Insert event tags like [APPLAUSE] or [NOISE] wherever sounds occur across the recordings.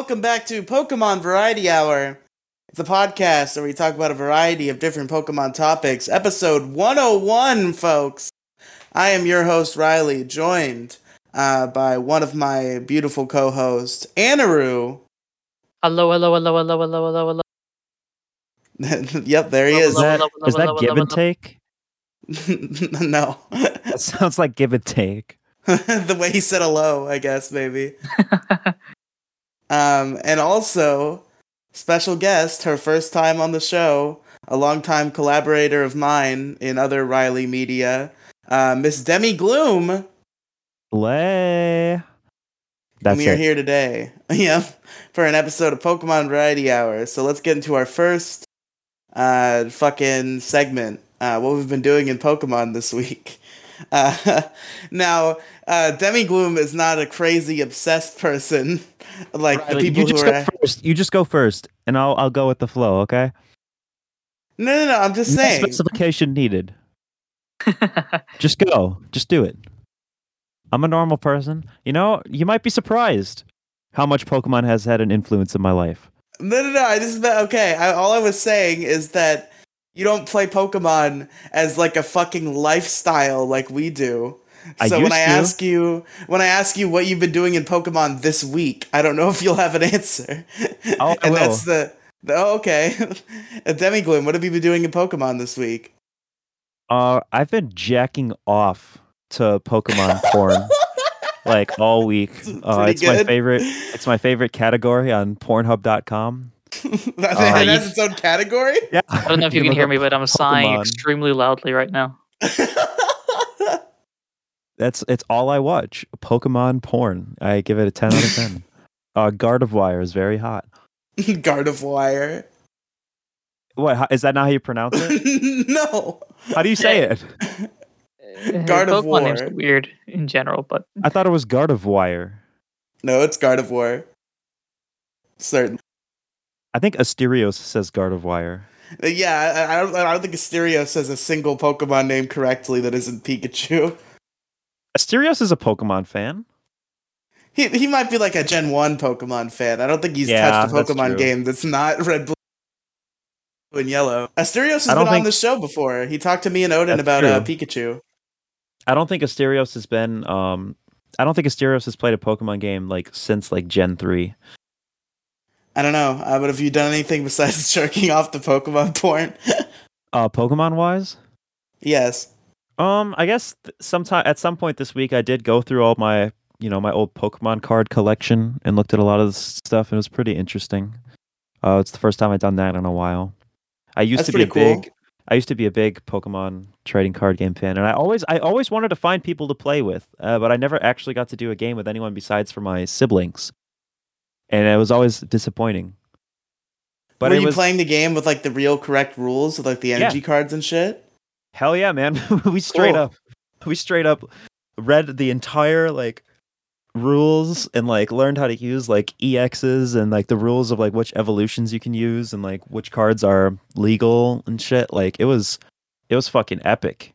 everybody. Welcome back to Pokemon Variety Hour. It's a podcast where we talk about a variety of different Pokemon topics. Episode 101, folks. I am your host, Riley, joined uh, by one of my beautiful co hosts, Anaru. Hello, hello, hello, hello, hello, hello, hello. [LAUGHS] yep, there he Hello, is. Is that, hello, is hello, that give and take? [LAUGHS] no. That sounds like give and take. [LAUGHS] the way he said hello, I guess, maybe. Um, and also, special guest, her first time on the show, a longtime collaborator of mine in other Riley media, uh, Miss Demi Gloom. Lay. and That's we are it. here today, [LAUGHS] yeah, for an episode of Pokemon Variety Hour. So let's get into our first uh, fucking segment. Uh, what we've been doing in Pokemon this [LAUGHS] week. Uh, [LAUGHS] now, uh, Demi Gloom is not a crazy obsessed person [LAUGHS] like the people you just who go are. first. You just go first, and I'll I'll go with the flow. Okay. No, no, no. I'm just No saying. specification needed. [LAUGHS] Just go. Just do it. I'm a normal person. You know, you might be surprised how much Pokemon has had an influence in my life. No, no, no. I just meant okay. I, all I was saying is that you don't play Pokemon as like a fucking lifestyle like we do. I So when I to. ask you, when I ask you what you've been doing in Pokemon this week, I don't know if you'll have an answer. Oh, I [LAUGHS] and will. that's the, the oh, okay. [LAUGHS] Demigloom, what have you been doing in Pokemon this week? Uh, I've been jacking off to Pokemon porn [LAUGHS] like all week. Uh, it's my favorite. It's my favorite category on Pornhub.com. [LAUGHS] that Uh, [LAUGHS] it has its own category. [LAUGHS] Yeah, I don't know if you can hear me, but I'm sighing extremely loudly right now. That's it's all I watch. Pokemon porn. I give it a ten out of ten. Uh, Gardevoir is very hot. Gardevoir. What how, is that? Not how you pronounce it? no. How do you say it? Pokemon names are Gardevoir. weird in general, but I thought it was Gardevoir. No, it's guard Gardevoir. Certain. I think Asterios says Gardevoir. Uh, Yeah, I, I don't. I don't think Asterios says a single Pokemon name correctly that isn't Pikachu. Asterios is a Pokemon fan. He he might be like a Gen One Pokemon fan. I don't think he's Yeah, touched a Pokemon true. game that's not Red, Blue, and Yellow. Asterios has been on the show before. He talked to me and Odin That's about uh. Pikachu. I don't think Asterios has been. Um, I don't think Asterios has played a Pokemon game like since like Gen three. I don't know, uh, but have you done anything [LAUGHS] besides jerking off the Pokemon [LAUGHS] porn? Uh, Pokemon wise. yes. Um, I guess th- sometime at some point this week I did go through all my you know my old Pokemon card collection and looked at a lot of this stuff. and It was pretty interesting. Uh, it's the first time I've done that in a while. I used That's to be a cool. big I used to be a big Pokemon trading card game fan, and I always I always wanted to find people to play with, uh, but I never actually got to do a game with anyone besides for my siblings, and it was always disappointing. But Were you was playing the game with like the real correct rules with like the energy cards and shit? hell yeah, man! [LAUGHS] we straight Cool. up we straight up read the entire like rules and like learned how to use like exs and like the rules of like which evolutions you can use and like which cards are legal and shit like it was it was fucking epic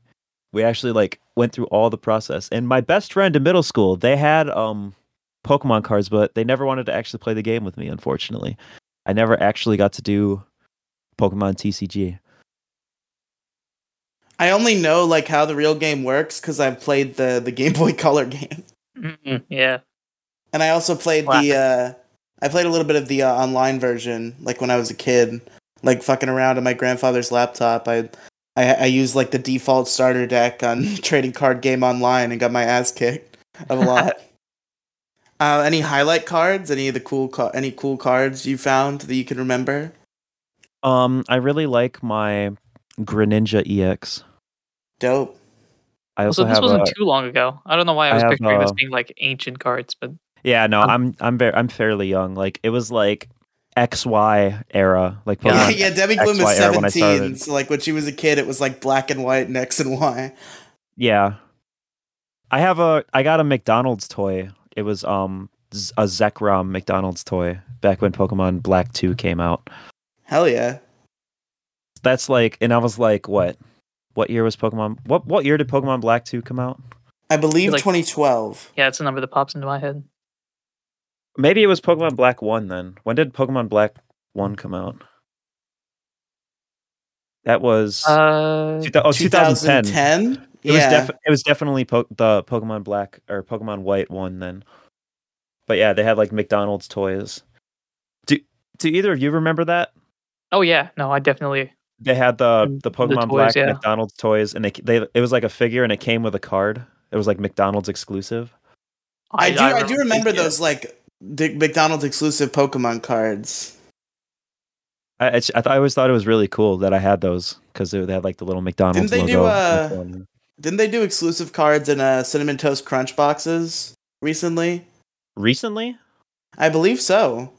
we actually like went through all the process and my best friend in middle school they had um pokemon cards but they never wanted to actually play the game with me unfortunately i never actually got to do pokemon tcg I only know like how the real game works because I've played the the Game Boy [LAUGHS] Color game, mm, yeah. and I also played the. uh I played a little bit of the uh, online version, like when I was a kid, like fucking around on my grandfather's laptop. I, I, I used like the default starter deck on [LAUGHS] Trading Card Game Online and got my ass kicked a lot. [LAUGHS] uh, any highlight cards? Any of the cool, ca- any cool cards you found that you can remember? um i really like my greninja ex Dope. i Also, also this have wasn't a, too long ago. I don't know why I I was have, picturing this uh, being like ancient cards, but Yeah, no, Um, I'm I'm very I'm fairly young. Like it was like XY era, like Yeah. Yeah, Pokemon. [LAUGHS] yeah. Debbie Gloom is XY era when seventeen, so like when she was a kid, it was like black and white and X and Y. Yeah. I have a I got a McDonald's toy. It was um Z- a Zekrom McDonald's toy back when Pokemon Black 2 came out. Hell yeah. That's like and I was like, what? What year was Pokemon What what year did Pokemon Black 2 come out? I believe Like- 2012. yeah, it's a number that pops into my head. Maybe it was Pokemon Black One then. When did Pokemon Black One come out? That was Uh, two thou- oh, 2010. 2010? It was yeah. def- it was definitely po- the Pokemon Black or Pokemon White one then. But yeah, they had like McDonald's toys. Do do either of you remember that? oh yeah, no, I definitely. They had the the the Pokemon toys, Black yeah. McDonald's toys, and they they it was like a figure, and it came with a card. It was like McDonald's exclusive. I, do. I, do remember yeah. those like the McDonald's exclusive Pokemon cards. I I, I, th- I always thought it was really cool that I had those because they, they had like the little McDonald's they logo. do, in the uh, corner. Didn't they do exclusive cards in uh, cinnamon toast crunch boxes recently? Recently, I believe so.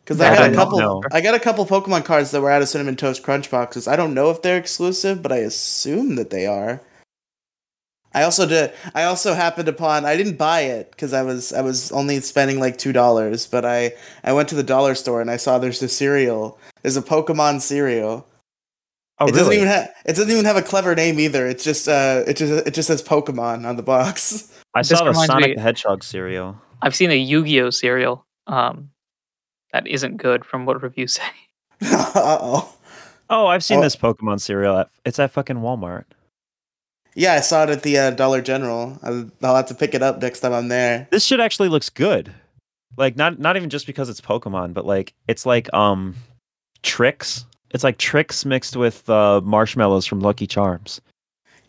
Because I I got a couple. know. I got a couple Pokemon cards that were out of cinnamon toast crunch boxes. I don't know if they're exclusive, but I assume that they are. I also did. I also happened upon. I didn't buy it because I was I was only spending like two dollars. But I I went to the dollar store and I saw there's a cereal. There's a Pokemon cereal. Oh it doesn't even have. It doesn't even have a clever name either. It's just uh. It just it just says Pokemon on the box. [LAUGHS] I saw the Sonic me- the Hedgehog cereal. I've seen a Yu-Gi-Oh cereal. Um, that isn't good from what reviews say. [LAUGHS] uh oh. Oh, I've seen Oh. this Pokemon cereal. At, it's at fucking Walmart. Yeah, I saw it at the uh, Dollar General. I'll, I'll have to pick it up next time I'm there. This shit actually looks good. Like not not even just because it's Pokemon, but like it's like um Trix. It's like Trix mixed with uh, marshmallows from Lucky Charms.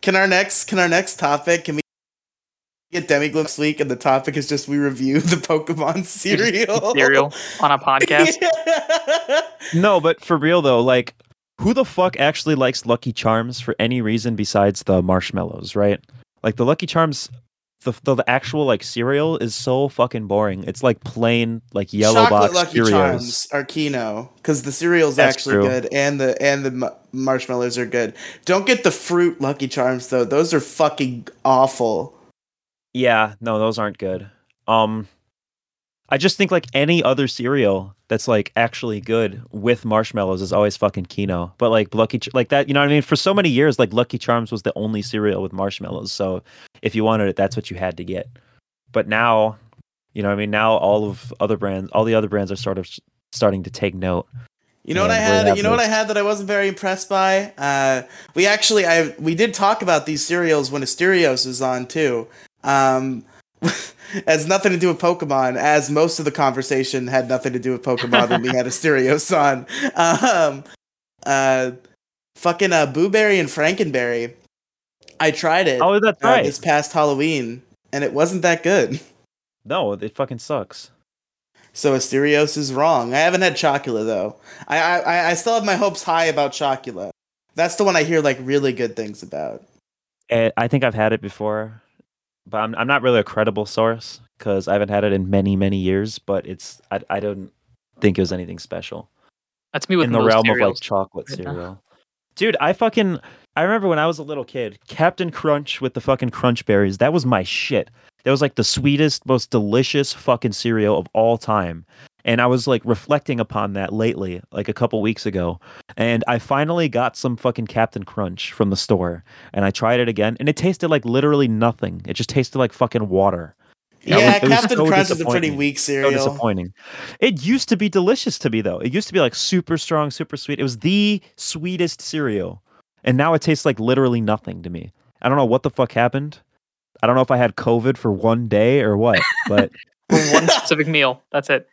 Can our next can our next topic can we get Demigloom next week and the topic is just we review the Pokemon [LAUGHS] cereal. [LAUGHS] cereal on a podcast. [LAUGHS] No, but for real though, like who the fuck actually likes Lucky Charms for any reason besides the marshmallows, right? Like the Lucky Charms the, the, actual like cereal is so fucking boring. It's like plain like yellow Chocolate box Lucky Cheerios. Charms are Kino because the cereal's That's actually true. good and the and the ma- marshmallows are good. Don't get the fruit Lucky Charms though; those are fucking awful. Yeah, no, those aren't good. Um I just think like any other cereal that's like actually good with marshmallows is always fucking Kino. But like Lucky Ch- like that, you know what I mean? For so many years like Lucky Charms was the only cereal with marshmallows. So if you wanted it, that's what you had to get. But now, you know what I mean? Now all of other brands, all the other brands are sort of starting to take note. You know what I had? You know what I had that I wasn't very impressed by? Uh, we actually, I we did talk about these cereals when Asterios was on too. Um, [LAUGHS] has nothing to do with Pokemon, as most of the conversation had nothing to do with Pokemon when we had [LAUGHS] Asterios on. Um, uh, fucking uh, Booberry and Frankenberry. I tried it Oh, that's uh, right. this past Halloween, and it wasn't that good. No, it fucking sucks. So Asterios is wrong. I haven't had Chocula though. I I I still have my hopes high about Chocula. That's the one I hear like really good things about. Eh, I think I've had it before, but I'm I'm not really a credible source because I haven't had it in many many years. But it's I I don't think it was anything special That's me with in the realm cereals. of like chocolate right now. cereal. Dude, I fucking I remember when I was a little kid, Captain Crunch with the fucking crunch berries. That was my shit. That was like the sweetest, most delicious fucking cereal of all time. And I was like reflecting upon that lately, like a couple weeks ago. And I finally got some fucking Captain Crunch from the store. And I tried it again. And it tasted like literally nothing. It just tasted like fucking water. Yeah, Yeah, was Captain so Crunch is a pretty disappointing. weak So cereal. disappointing. It used to be delicious to me though. It used to be like super strong, super sweet. It was the sweetest cereal. And now it tastes like literally nothing to me. I don't know what the fuck happened. I don't know if I had COVID for one day or what, but [LAUGHS] For one specific meal. That's it.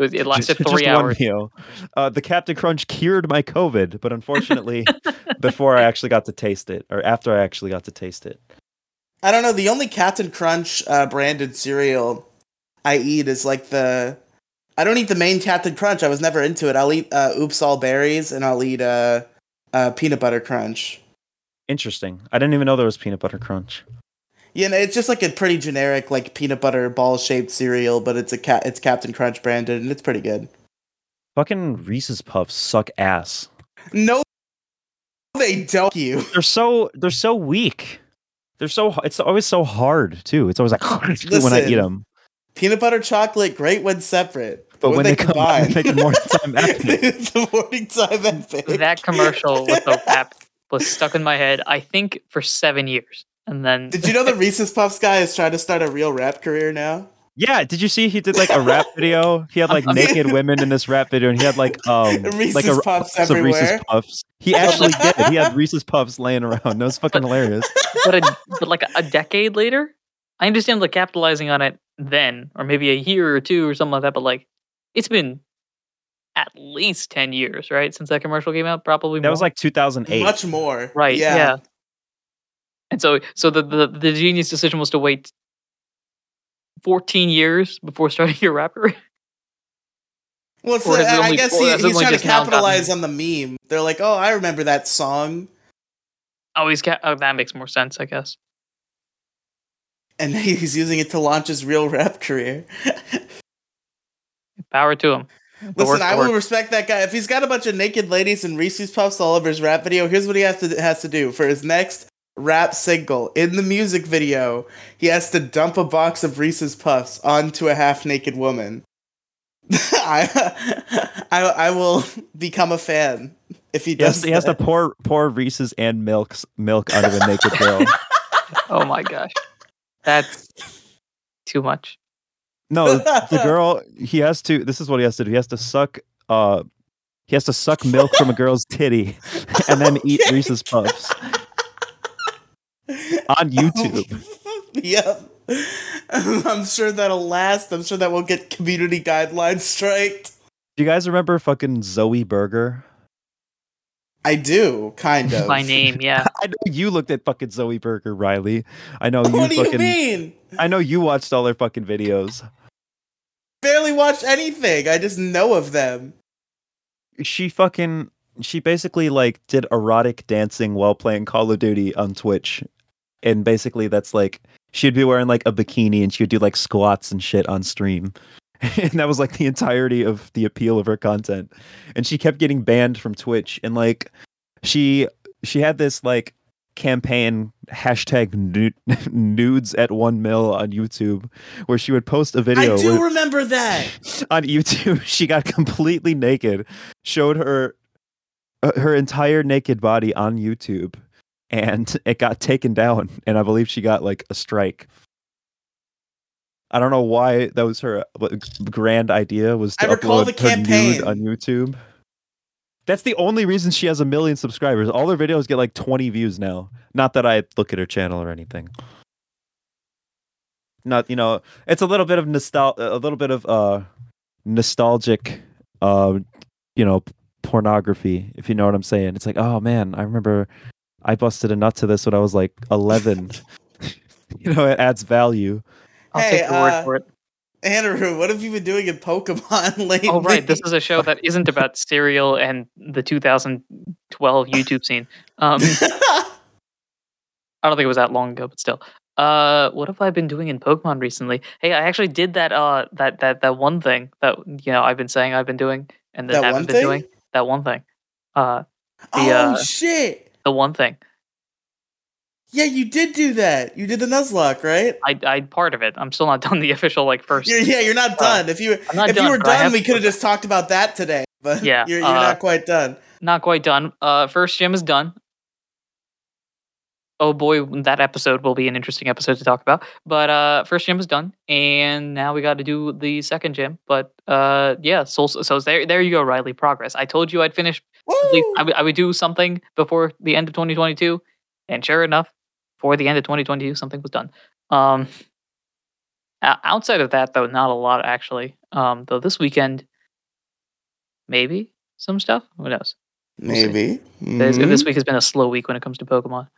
It was. It lasted [LAUGHS] just, three just one hours. meal. Uh, the Captain Crunch cured my COVID, but unfortunately, [LAUGHS] before I actually got to taste it, or after I actually got to taste it, I don't know. The only Captain Crunch uh, branded cereal I eat is like the. I don't eat the main Captain Crunch. I was never into it. I'll eat uh, Oops All Berries and I'll eat uh, uh, Peanut Butter Crunch. interesting. I didn't even know there was peanut butter crunch. Yeah, no, it's just like a pretty generic like peanut butter ball shaped cereal, but it's a cat. It's Captain Crunch branded and it's pretty good. Fucking Reese's Puffs suck ass. No, they don't. You. they're so they're so weak. They're so it's always so hard too. It's always like [LAUGHS] when I eat them, Peanut butter chocolate, great when separate. but when they, come out, they make more time epic. [LAUGHS] it's the morning time epic. That commercial with the [LAUGHS] rap was stuck in my head. I think for seven years, and then Did you know the [LAUGHS] Reese's Puffs guy is trying to start a real rap career now? Yeah, did you see he did like a rap [LAUGHS] video? He had like [LAUGHS] naked women in this rap video, and he had like um Reese's like a Puffs box of Reese's. Puffs. He actually did. He had Reese's Puffs laying around. That was fucking hilarious. but a, but like a decade later, I understand like capitalizing on it then, or maybe a year or two or something like that. But like, it's been at least ten years, right, since that commercial came out. Probably That was like 2008. Much more. right, Yeah. yeah. And so, so the, the the genius decision was to wait fourteen years before starting [LAUGHS] your rap career. Well, it's, has I guess he, he's trying to just now gotten- capitalize on the meme. They're like, "Oh, I remember that song," Oh, he's ca- oh, that makes more sense, I guess. and [LAUGHS] he's using it to launch his real rap career. [LAUGHS] Power to him. The Listen, I will respect that guy. If he's got a bunch of naked ladies and Reese's Puffs all over his rap video, here's what he has to has to do for his next rap single. In the music video, he has to dump a box of Reese's Puffs onto a half naked woman. [LAUGHS] I, [LAUGHS] I I will become a fan if he He has, does. he has to pour pour Reese's and milks milk onto a naked girl. [LAUGHS] Oh my gosh, that's too much. No, the, the girl he has to. This is what he has to do. He has to suck. Uh, he has to suck milk from a girl's titty, and then eat Reese's Puffs [LAUGHS] on YouTube. [LAUGHS] yep. I'm sure that'll last. I'm sure that will get community guidelines striked. Do you guys remember fucking Zoie Burgher? I do, kind of. My name, yeah. [LAUGHS] I know you looked at fucking Zoie Burgher, Riley. I know you What do you fucking. mean? I know you watched all their fucking videos. Barely watched anything. I just know of them. She fucking. She basically like did erotic dancing while playing Call of Duty on Twitch, and basically that's like she'd be wearing like a bikini and she would do like squats and shit on stream. [LAUGHS] And that was like the entirety of the appeal of her content. And she kept getting banned from Twitch. And like she she had this like campaign hashtag nu- [LAUGHS] nudes at one mil on YouTube where she would post a video I do where- remember that. [LAUGHS] on YouTube she got completely naked, showed her uh, her entire naked body on YouTube and it got taken down and I believe she got like a strike. I don't know why that was her grand idea was to I upload the her nude campaign. on YouTube. That's the only reason she has a million subscribers. All her videos get like 20 views now. Not that I look at her channel or anything. Not, you know, it's a little bit of nostal a little bit of uh nostalgic uh you know, pornography, if you know what I'm saying. It's like, oh man, I remember I busted a nut to this when I was like 11. [LAUGHS] you know, it adds value. I'll Hey, take your word uh, for it. Andrew, what have you been doing in Pokemon [LAUGHS] lately? Oh right, this is a show that isn't about cereal and the 2012 YouTube scene. Um, [LAUGHS] I don't think it was that long ago, but still. Uh, what have I been doing in Pokemon recently? Hey, I actually did that. Uh, that that that one thing that you know I've been saying I've been doing and then That haven't been thing? doing. That one thing. Uh, oh uh, shit! The one thing. Yeah, you did do that. You did the Nuzlocke, right? I I part of it. I'm still not [LAUGHS] done the official like 1st You're, yeah, you're not Uh, done. if you if done, you were done, we could have just talked about that today. But [LAUGHS] Yeah, you're, you're uh, not quite done. Not quite done. Uh, first gym is done. Oh boy, that episode will be an interesting episode to talk about. But uh, first gym is done, and now we got to do the second gym. But uh, yeah, so so there there you go, Riley. Progress. I told you I'd finish. least Woo! I would do something before the end of 2022, and sure enough, for the end of 2022, something was done. Um, outside of that, though, not a lot actually. Um, though this weekend, maybe some stuff. Who knows? Maybe. This, Mhm. this week has been a slow week when it comes to Pokemon.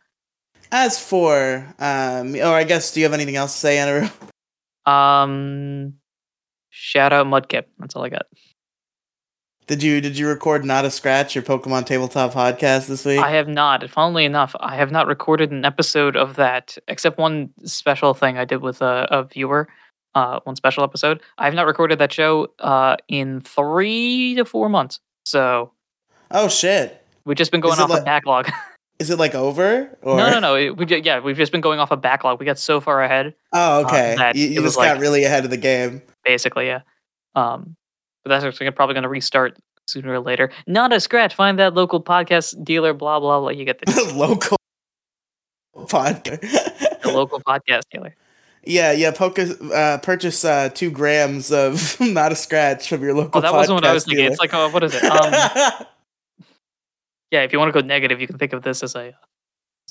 As for, um, or I guess, do you have anything else to say, Andrew? [LAUGHS] Um, shout out Mudkip. That's all I got. Did you did you record not a scratch your Pokemon tabletop podcast this week? I have not. Funnily enough, I have not recorded an episode of that except one special thing I did with a, a viewer. Uh, one special episode. I have not recorded that show uh in three to four months. So oh shit! we've just been going off a like- backlog. [LAUGHS] Is it like over? Or no, no, no. It, we, yeah, we've just been going off a backlog. We got so far ahead. Oh, okay. that you you just got like- really ahead of the game. basically yeah um but that's actually probably going to restart sooner or later not a scratch find that local podcast dealer blah blah blah you get the, [LAUGHS] Local podcast. the local podcast dealer Yeah, yeah. Poca, uh, purchase uh, two grams of [LAUGHS] not a scratch from your local. Oh, that wasn't what I was thinking. dealer. It's like, oh, what is it? Um, [LAUGHS] yeah, if you want to go negative, you can think of this as a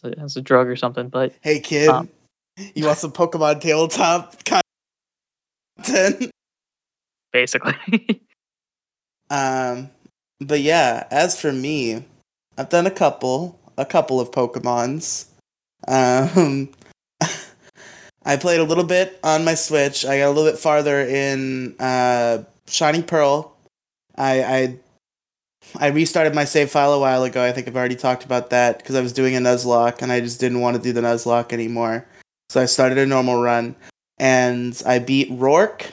as a, as a drug or something. But hey kid, Um, you want some Pokemon tabletop content? basically, [LAUGHS] Um, but yeah, as for me, I've done a couple, a couple of Pokemons. Um, [LAUGHS] I played a little bit on my Switch. I got a little bit farther in uh, Shining Pearl. I, I I restarted my save file a while ago. I think I've already talked about that because I was doing a Nuzlocke and I just didn't want to do the Nuzlocke anymore. So I started a normal run and I beat Roark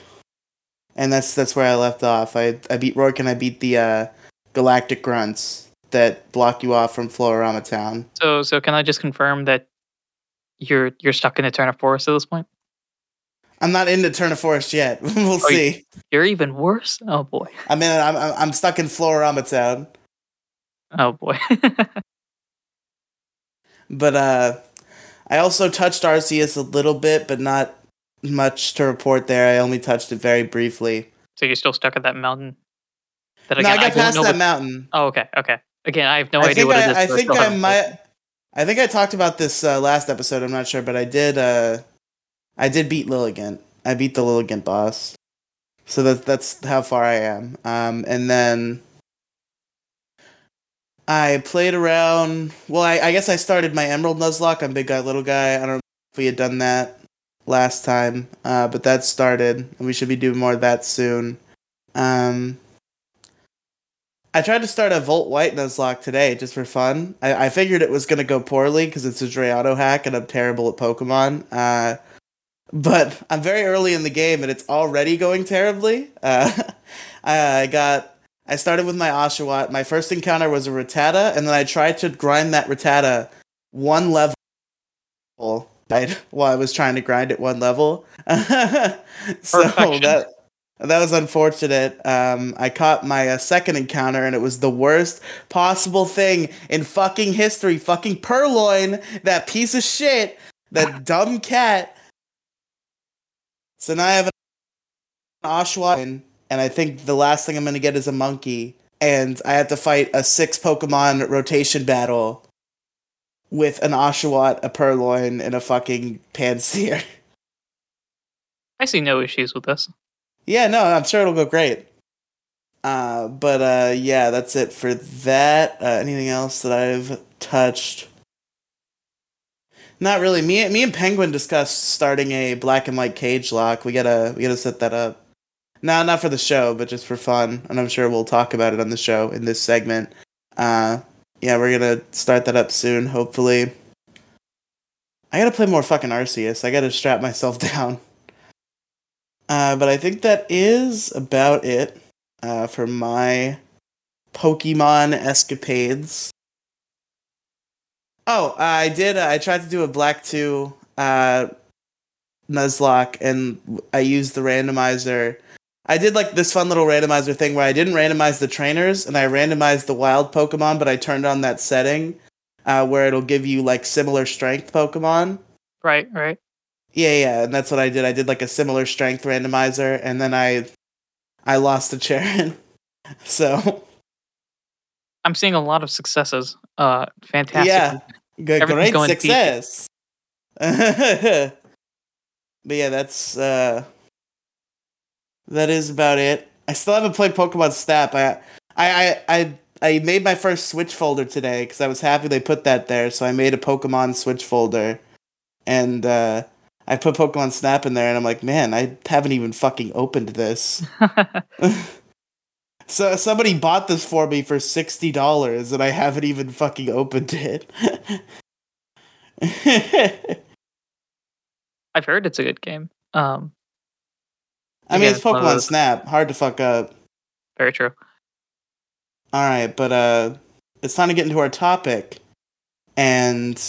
and that's that's where I left off. I I beat Roark and I beat the uh, Galactic Grunts that block you off from Floaroma Town. so so can I just confirm that you're you're stuck in Eterna Forest at this point? I'm not into Eterna Forest yet. [LAUGHS] we'll you- see. You're even worse. Oh boy. I mean, I'm I'm stuck in Floaroma Town, Oh boy. [LAUGHS] but uh, I also touched Arceus a little bit, but not much to report there. I only touched it very briefly. so you're still stuck at that mountain. That no, I got don't past that what- mountain. Oh, okay, okay. Again, I have no I idea what I, it is. I think I might. I think I talked about this uh, last episode. I'm not sure, but I did. Uh, I did beat Lilligant. I beat the Lilligant boss. So that's that's how far I am. Um, and then I played around. Well, I, I guess I started my Emerald Nuzlocke I'm Big Guy Little Guy. I don't know if we had done that last time, uh, but that started, and we should be doing more of that soon. Um, I tried to start a Volt White Nuzlocke today just for fun. I, I figured it was going to go poorly because it's a Drayano hack and I'm terrible at Pokemon. Uh, but I'm very early in the game and it's already going terribly. Uh, [LAUGHS] I got. I started with my Oshawott. My first encounter was a Rattata, and then I tried to grind that Rattata one level. Right, while I was trying to grind it one level. [LAUGHS] so Perfection. that that was unfortunate. Um, I caught my uh, second encounter, and it was the worst possible thing in fucking history. Fucking Purrloin, that piece of shit, that [LAUGHS] dumb cat. So now I have an Oshawott, and I think the last thing I'm gonna get is a monkey, and I have to fight a six Pokemon rotation battle with an Oshawott, a Purrloin, and a fucking Pansear. [LAUGHS] I see no issues with this. Yeah, no, I'm sure it'll go great. Uh, but uh, yeah, that's it for that. Uh, anything else that I've touched? Not really. Me, me and Penguin discussed starting a black and white cage lock. We gotta, we gotta set that up. No, not for the show, but just for fun. And I'm sure we'll talk about it on the show in this segment. Uh, yeah, we're gonna start that up soon. Hopefully. I gotta play more fucking Arceus. I gotta strap myself [LAUGHS] down. Uh, but I think that is about it uh, for my Pokemon escapades. Oh, I did. Uh, I tried to do a Black 2 uh, Nuzlocke, and I used the randomizer. I did like this fun little randomizer thing where I didn't randomize the trainers, and I randomized the wild Pokemon, but I turned on that setting uh, where it'll give you like similar strength Pokemon. Right, right. Yeah, yeah, and that's what I did. I did like a similar strength randomizer, and then I, I lost to Cheren. [LAUGHS] So I'm seeing a lot of successes. Uh, fantastic. yeah, good, great success. [LAUGHS] but yeah, that's uh, that is about it. I still haven't played Pokemon Snap. I, I, I, I, I made my first Switch folder today because I was happy they put that there. So I made a Pokemon Switch folder, and uh, I put Pokemon Snap in there, and I'm like, man, I haven't even fucking opened this. [LAUGHS] [LAUGHS] So somebody bought this for me for sixty dollars, and I haven't even fucking opened it. [LAUGHS] I've heard it's a good game. Um, I mean, it's it's one of Pokemon those- Snap, hard to fuck up. very true. All right, but uh, it's time to get into our topic, and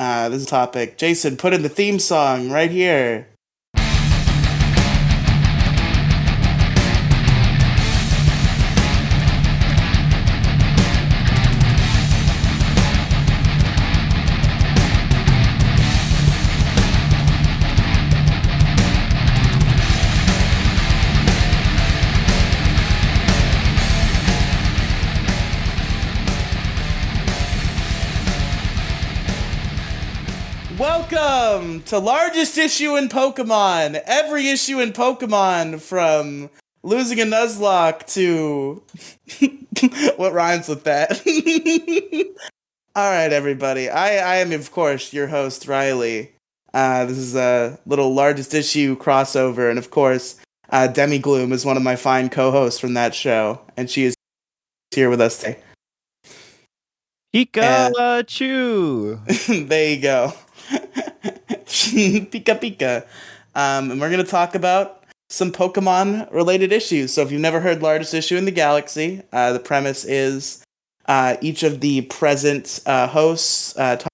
uh, this topic. Jason, put in the theme song right here. Welcome to largest issue in Pokemon. Every issue in Pokemon from losing a Nuzlocke to [LAUGHS] what rhymes with that. [LAUGHS] All right, everybody. I, I am, of course, your host, Riley. Uh, this is a little largest issue crossover, and of course, uh, Demi Gloom is one of my fine co-hosts from that show, and she is here with us today. Pikachu. [LAUGHS] there you go. [LAUGHS] Pika Pika. Um, and we're going to talk about some Pokemon related issues. So if you've never heard Largest Issue in the Galaxy, uh, the premise is uh, each of the present uh, hosts uh, talk,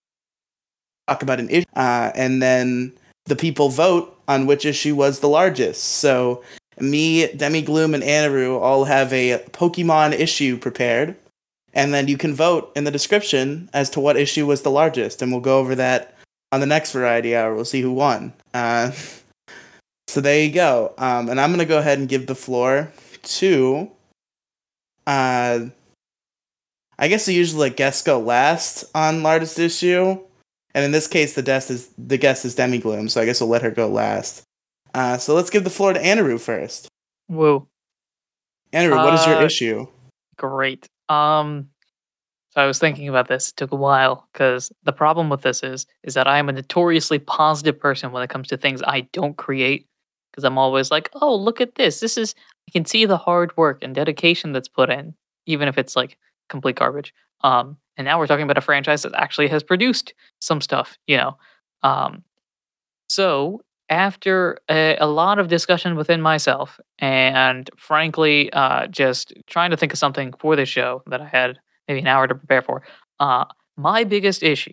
talk about an issue, uh, and then the people vote on which issue was the largest. So me, Demi Gloom, and Anaru all have a Pokemon issue prepared and then you can vote in the description as to what issue was the largest, and we'll go over that on the next variety hour. We'll see who won. Uh, [LAUGHS] so there you go. Um, and I'm gonna go ahead and give the floor to. Uh, I guess I usually let guests go last on largest issue, and in this case, the guest is the guest is Demi Gloom, so I guess we'll let her go last. Uh, so let's give the floor to Anaru first. Whoa. Anaru, what is your Uh, issue? Great. Um, so I was thinking about this. It took a while because the problem with this is is that I am a notoriously positive person when it comes to things I don't create. Because I'm always like, oh, look at this. This is I can see the hard work and dedication that's put in, even if it's like complete garbage. Um, and now we're talking about a franchise that actually has produced some stuff, you know. Um, so after a, a lot of discussion within myself and frankly uh, just trying to think of something for this show that i had maybe an hour to prepare for uh, my biggest issue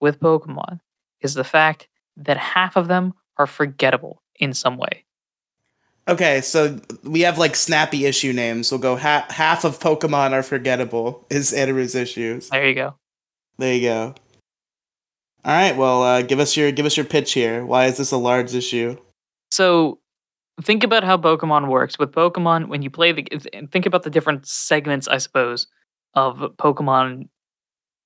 with pokemon is the fact that half of them are forgettable in some way Okay, so we have like snappy issue names. We'll go ha- half of Pokemon are forgettable [LAUGHS] is Anaru's issues. there you go There you go. All right, well, uh, give us your give us your pitch here. Why is this a large issue? So think about how Pokemon works. With Pokemon, when you play the think about the different segments, I suppose, of Pokemon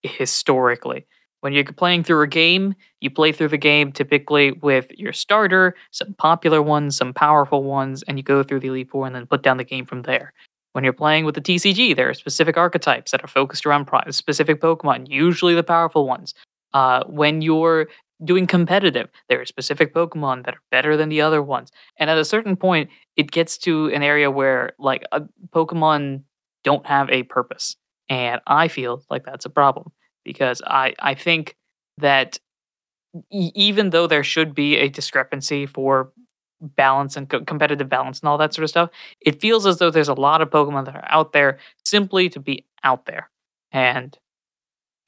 historically. When you're playing through a game, you play through the game typically with your starter, some popular ones, some powerful ones, and you go through the Elite Four and then put down the game from there. When you're playing with the TCG, there are specific archetypes that are focused around specific Pokemon, usually the powerful ones. Uh, when you're doing competitive. There are specific Pokemon that are better than the other ones. And at a certain point, it gets to an area where like a Pokemon don't have a purpose. And I feel like that's a problem because I, I think that even though there should be a discrepancy for balance and co- competitive balance and all that sort of stuff, it feels as though there's a lot of Pokemon that are out there simply to be out there. And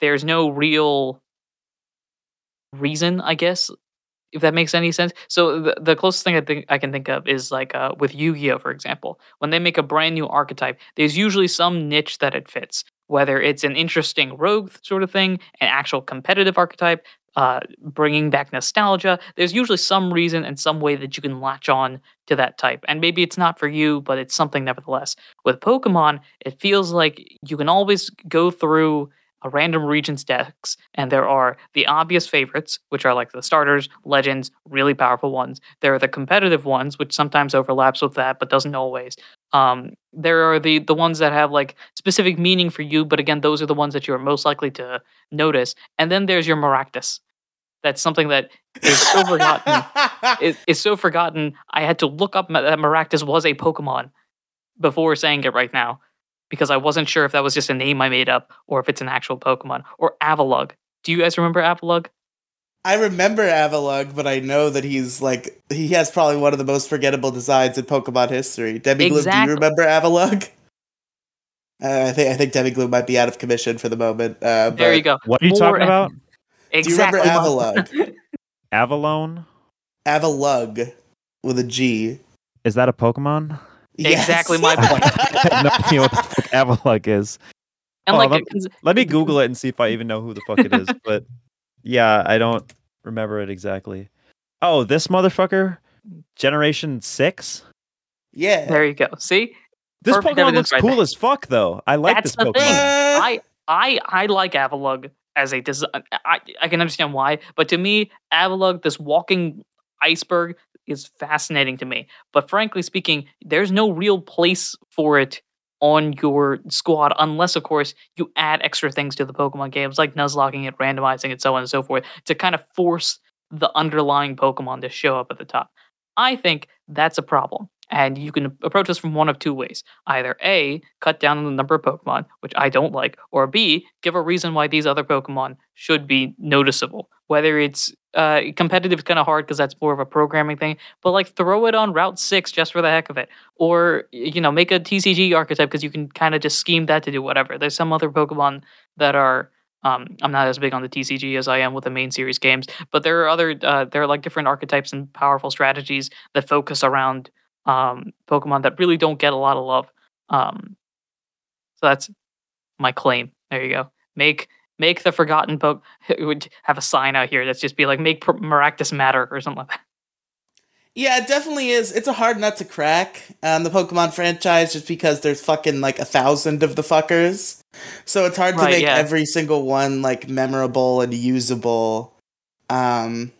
there's no real reason, I guess, if that makes any sense. So the, the closest thing I think I can think of is like uh, with Yu-Gi-Oh, for example, when they make a brand new archetype, there's usually some niche that it fits. Whether it's an interesting rogue sort of thing, an actual competitive archetype, uh, bringing back nostalgia, there's usually some reason and some way that you can latch on to that type. And maybe it's not for you, but it's something nevertheless. With Pokemon, it feels like you can always go through a random regions decks, and there are the obvious favorites, which are like the starters, legends, really powerful ones. There are the competitive ones, which sometimes overlaps with that, but doesn't always. Um, there are the the ones that have like specific meaning for you, but again, those are the ones that you are most likely to notice. And then there's your Maractus. That's something that is so forgotten. [LAUGHS] It, it's so forgotten. I had to look up that Maractus was a Pokemon before saying it right now because I wasn't sure if that was just a name I made up or if it's an actual Pokemon. Or Avalugg. Do you guys remember Avalugg? I remember Avalugg, but I know that he's like he has probably one of the most forgettable designs in Pokemon history. Debbie Gloom, do you remember Avalugg? [LAUGHS] Uh, I think I think Debbie Gloom might be out of commission for the moment. Uh, There you go. What are you More talking and- about? [LAUGHS] Do you remember Exactly. Avalugg? [LAUGHS] Avalone? Avalugg with a G. Is that a Pokemon? Exactly my point. no idea what the [LAUGHS] fuck Avalugg is. And Oh, like, let- 'cause- Let me Google it and see if I even know who the fuck it is. [LAUGHS] But yeah, I don't remember it exactly. Oh, this motherfucker? Generation 6? yeah. there you go. See, This Perfect Pokemon looks right cool there. as fuck, though. I like That's this the Pokemon. thing. I I I like Avalugg as a design. I, I can understand why, but to me, Avalugg, this walking iceberg, is fascinating to me. But frankly speaking, there's no real place for it on your squad unless of course you add extra things to the pokemon games like nuzlocking it randomizing it so on and so forth to kind of force the underlying pokemon to show up at the top. I think that's a problem and you can approach this from one of two ways. Either A, cut down on the number of Pokemon, which I don't like, or B, give a reason why these other Pokemon should be noticeable. Whether it's uh, competitive is kind of hard because that's more of a programming thing, but like throw it on Route 6 just for the heck of it. Or, you know, make a TCG archetype because you can kind of just scheme that to do whatever. There's some other Pokemon that are um, I'm not as big on the TCG as I am with the main series games, but there are other uh, there are like different archetypes and powerful strategies that focus around um, Pokemon that really don't get a lot of love. Um, so that's my claim. There you go. Make make the forgotten poke [LAUGHS] would have a sign out here that's just be like make Maractus matter or something like that. Yeah, it definitely is. It's a hard nut to crack on the Pokemon franchise just because there's fucking like a thousand of the fuckers. So it's hard to make yeah. every single one like memorable and usable. Um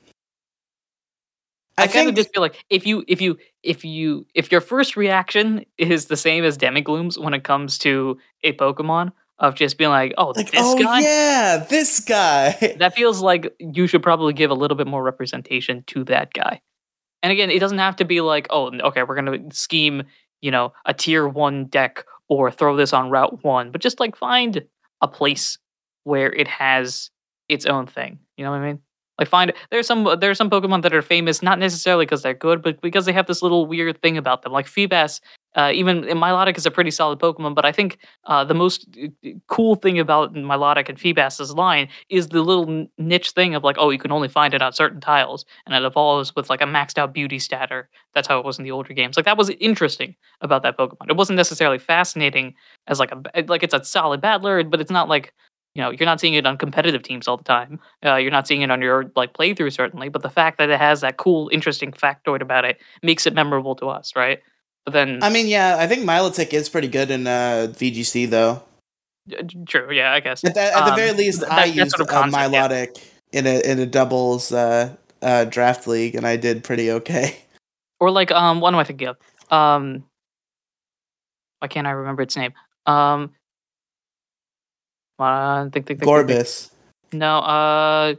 I, I kind of just feel like if you if you if you if your first reaction is the same as Demiglooms when it comes to a Pokemon of just being like, oh, like this oh guy, yeah, this guy. [LAUGHS] that feels like you should probably give a little bit more representation to that guy. And again, it doesn't have to be like, oh, okay, we're gonna scheme, you know, a tier one deck or throw this on Route One, but just like find a place where it has its own thing. You know what I mean? Like find there's some there's some Pokemon that are famous not necessarily because they're good, but because they have this little weird thing about them. Like Feebas, uh, even Milotic is a pretty solid Pokemon, but I think uh, the most uh, cool thing about Milotic and Feebas's line is the little niche thing of like, oh, you can only find it on certain tiles, and it evolves with like a maxed out beauty statter. That's how it was in the older games. Like that was interesting about that Pokemon. It wasn't necessarily fascinating as like a like it's a solid battler, but it's not like you know you're not seeing it on competitive teams all the time. Uh, you're not seeing it on your like playthrough certainly, but the fact that it has that cool, interesting factoid about it makes it memorable to us, right? But then, I mean, yeah, I think Milotic is pretty good in uh, VGC though. uh, true, yeah, I guess. At the, at the Um, very least, th- I that- that used sort of uh, concept, yeah. In a in a doubles uh, uh, draft league, and I did pretty okay. [LAUGHS] Or like, um, what am I thinking of? Um, why can't I remember its name? Um, uh, think, think, think. Gorbis. No, uh,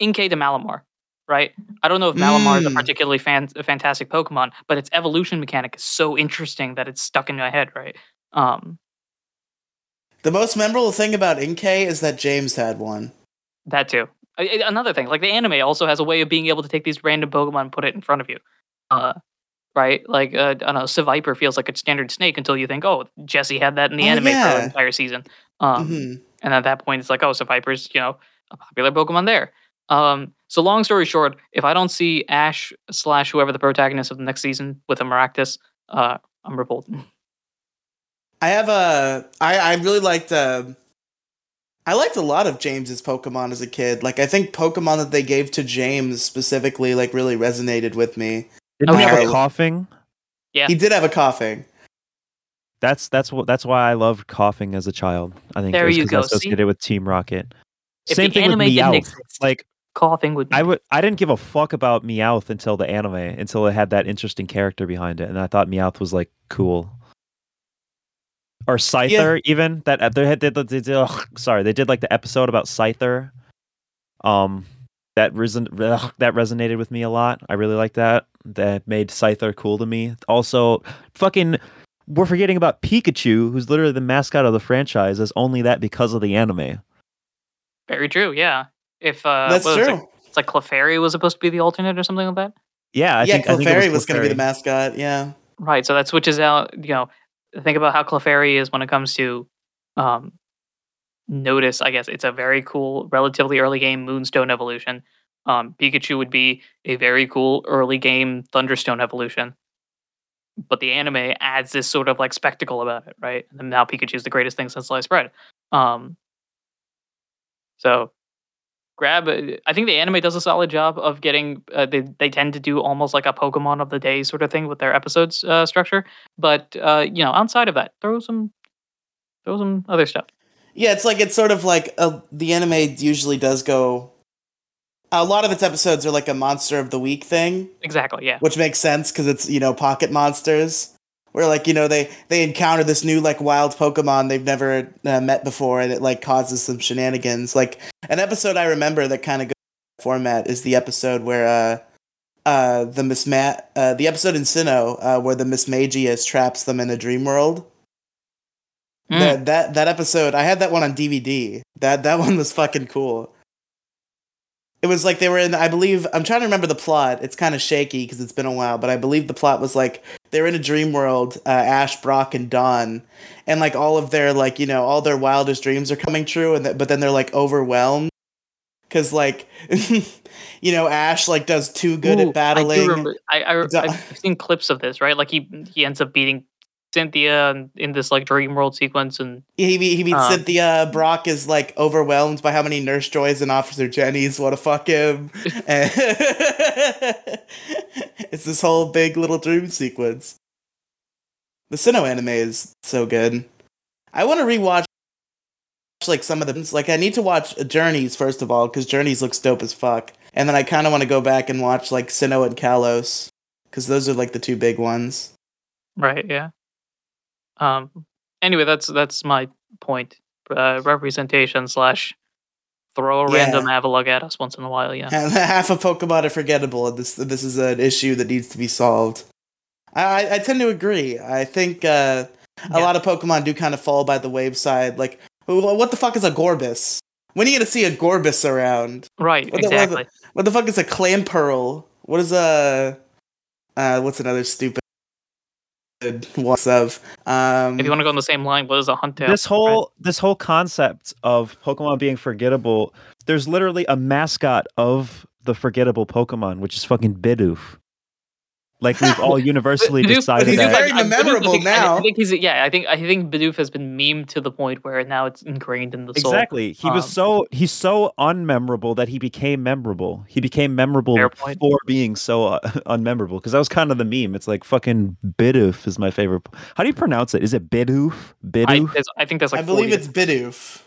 Inkay to Malamar, right? I don't know if Malamar is a Mm. particularly fan- a fantastic Pokemon, but its evolution mechanic is so interesting that it's stuck in my head, right? Um, The most memorable thing about Inkay is that James had one. that too. Another thing, like the anime also has a way of being able to take these random Pokemon and put it in front of you. Uh, right? Like, uh, I don't know, Seviper feels like a standard snake until you think, oh, Jessie had that in the Oh, anime for yeah. the entire season. Um, Mhm. And at that point, it's like, oh, so Viper's, you know, a popular Pokemon there. Um, so long story short, if I don't see Ash slash whoever the protagonist of the next season with a Maractus, uh, I'm revolted. I have a. I I really liked. Uh, I liked a lot of James's Pokemon as a kid. Like I think Pokemon that they gave to James specifically, like really resonated with me. Didn't Oh, he have a Koffing? Yeah. He did have a Koffing. That's that's what that's why I loved Koffing as a child. I think There it was you 'cause go, I see? associated with Team Rocket. If Same the thing with anime didn't Meowth. exist, Like Koffing would. I would I didn't give a fuck about Meowth until the anime, until it had that interesting character behind it, and I thought Meowth was like cool. Or Scyther, even that they had did, they did, ugh, sorry they did like the episode about Scyther. Um, that reson- ugh, that resonated with me a lot. I really like that. That made Scyther cool to me. Also, fucking, we're forgetting about Pikachu, who's literally the mascot of the franchise, as only that because of the anime. Very true. Yeah. If uh, That's what was it? true. It's like Clefairy was supposed to be the alternate or something like that. Yeah, I yeah, think, I think it Clefairy was, going to be the mascot. Yeah. Right. So that switches out. You know, think about how Clefairy is when it comes to um, notice. I guess it's a very cool, relatively early game Moonstone evolution. Um, Pikachu would be a very cool early game Thunderstone evolution. But the anime adds this sort of like spectacle about it, right? And now Pikachu is the greatest thing since sliced bread. Um, so grab i think the anime does a solid job of getting uh, they, they tend to do almost like a pokemon of the day sort of thing with their episodes uh, structure but uh, you know outside of that throw some throw some other stuff Yeah, it's like it's sort of like uh the anime usually does go. A lot of its episodes are like a monster of the week thing, Exactly. Yeah. which makes sense because it's you know pocket monsters, where like you know they they encounter this new like wild Pokemon they've never uh, met before, and it like causes some shenanigans. Like an episode I remember that kind of goes format is the episode where uh uh the Miss Ma- uh the episode in Sinnoh uh where the Mismagius traps them in a dream world. Mm. That that that episode, I had that one on DVD. That that [LAUGHS] one was fucking cool. It was like they were in. I believe I'm trying to remember the plot. It's kind of shaky because it's been a while, but I believe the plot was like they were in a dream world. Uh, Ash, Brock, and Dawn, and like all of their like you know all their wildest dreams are coming true, and th- but then they're like overwhelmed because like [LAUGHS] you know Ash like does too good Ooh, at battling. i I, I, i've seen clips of this. Right. Like he he ends up beating Cynthia in, in this like dream world sequence, and He be- he meets Um, Cynthia. Brock is like overwhelmed by how many Nurse Joys and Officer Jennies want to fuck him. [LAUGHS] [LAUGHS] It's this whole big little dream sequence. The Sinnoh anime is so good. I want to rewatch like some of them. Like I need to watch Journeys first of all because Journeys looks dope as fuck, and then I kind of want to go back and watch like Sinnoh and Kalos because those are like the two big ones. right. Yeah. Um. Anyway, that's that's my point. Uh, representation slash throw a Yeah. random Avalugg at us once in a while. Yeah. [LAUGHS] Half of Pokemon are forgettable, and this this is an issue that needs to be solved. I, I, tend to agree. I think uh, a Yeah. lot of Pokemon do kind of fall by the wayside. Like, wh- what the fuck is a Gorebyss? When are you gonna see a Gorebyss around? Right. What the- what the- exactly. What the fuck is a Clamperl? What is a uh, what's another stupid what's of? Um, if you want to go on the same line, what is a Huntail? this whole this whole concept of Pokemon being forgettable, there's literally a mascot of the forgettable Pokemon, which is fucking Bidoof. Like we've all [LAUGHS] universally Bidoof- decided he's that. very I- I- Bidoof, I memorable think- I- now. I think he's yeah. I think I think Bidoof has been memed to the point where now it's ingrained in the soul. Exactly. He was Um, so he's so unmemorable that he became memorable. He became memorable Fair for being so uh, [LAUGHS] unmemorable. Because that was kind of the meme. It's like fucking Bidoof is my favorite. How do you pronounce it? Is it Bidoof? I, Bidoof? there's- I think that's like I believe 40 it's Bidoof.